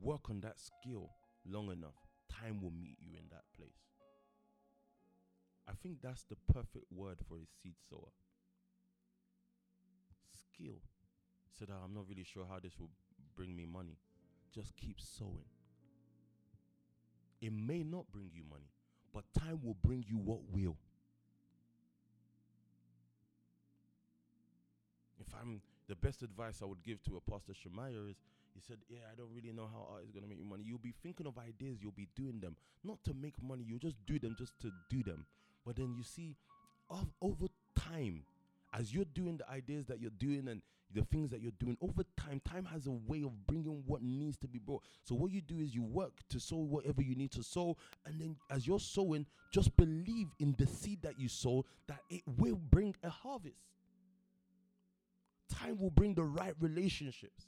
work on that skill long enough, time will meet you in that place. I think that's the perfect word for a seed sower skill. So oh, I'm not really sure how this will bring me money. Just keep sowing. It may not bring you money, but time will bring you what will. I'm the best advice I would give to a pastor Shemaiah is he said, Yeah, I don't really know how art is gonna make you money. You'll be thinking of ideas, you'll be doing them. Not to make money, you just do them just to do them. But then you see, of, over time, as you're doing the ideas that you're doing and the things that you're doing over time time has a way of bringing what needs to be brought so what you do is you work to sow whatever you need to sow and then as you're sowing just believe in the seed that you sow that it will bring a harvest time will bring the right relationships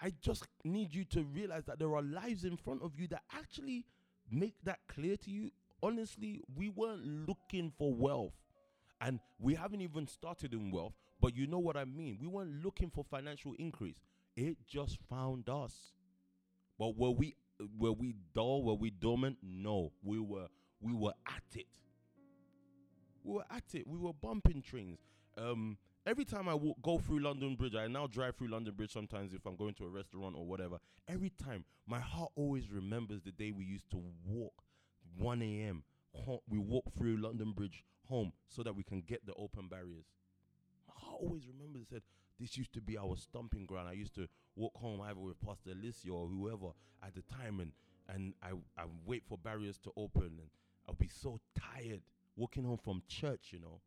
i just need you to realize that there are lives in front of you that actually make that clear to you honestly we weren't looking for wealth and we haven't even started in wealth, but you know what I mean. We weren't looking for financial increase. It just found us. But were we were we dull? Were we dormant? No. We were we were at it. We were at it. We were bumping trains. Um, every time I walk, go through London Bridge, I now drive through London Bridge sometimes if I'm going to a restaurant or whatever. Every time, my heart always remembers the day we used to walk 1 a.m. We walk through London Bridge home so that we can get the open barriers. I always remember they said this used to be our stomping ground. I used to walk home either with Pastor Alicia or whoever at the time and and I I wait for barriers to open and I'll be so tired walking home from church, you know.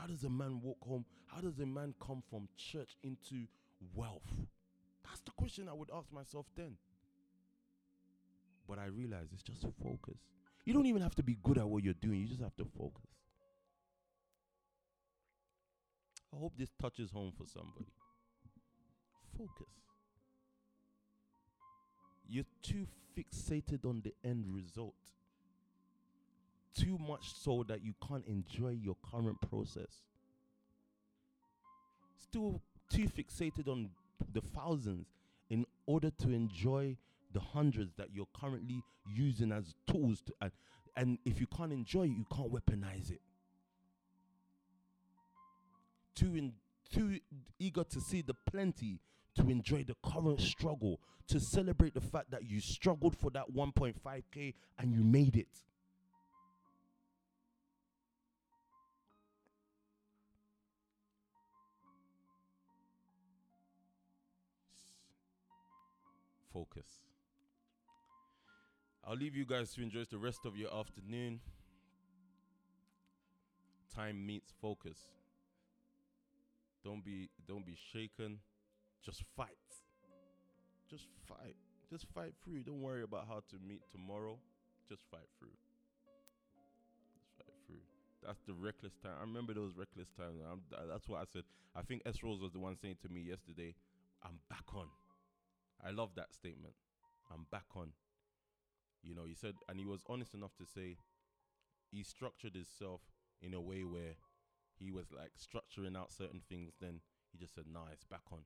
How does a man walk home? How does a man come from church into wealth? That's the question I would ask myself then. But I realize it's just focus. You don't even have to be good at what you're doing, you just have to focus. I hope this touches home for somebody. Focus. You're too fixated on the end result. Too much so that you can't enjoy your current process. Still too fixated on the thousands in order to enjoy the hundreds that you're currently using as tools to, and and if you can't enjoy it you can't weaponize it too in, too eager to see the plenty to enjoy the current struggle to celebrate the fact that you struggled for that 1.5k and you made it focus. I'll leave you guys to enjoy the rest of your afternoon. Time meets focus. Don't be don't be shaken. Just fight. Just fight. Just fight through. Don't worry about how to meet tomorrow. Just fight through. Just fight through. That's the reckless time. I remember those reckless times. I'm, that's what I said. I think S Rose was the one saying to me yesterday, "I'm back on." I love that statement. I'm back on. You know, he said, and he was honest enough to say he structured himself in a way where he was like structuring out certain things. Then he just said, "Nah, it's back on."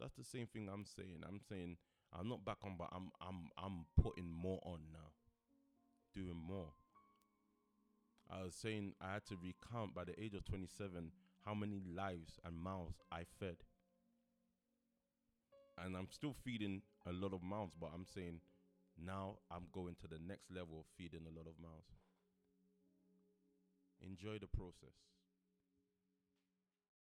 That's the same thing I'm saying. I'm saying I'm not back on, but I'm I'm I'm putting more on now, doing more. I was saying I had to recount by the age of 27 how many lives and mouths I fed and I'm still feeding a lot of mouths, but I'm saying now I'm going to the next level of feeding a lot of mouths. Enjoy the process.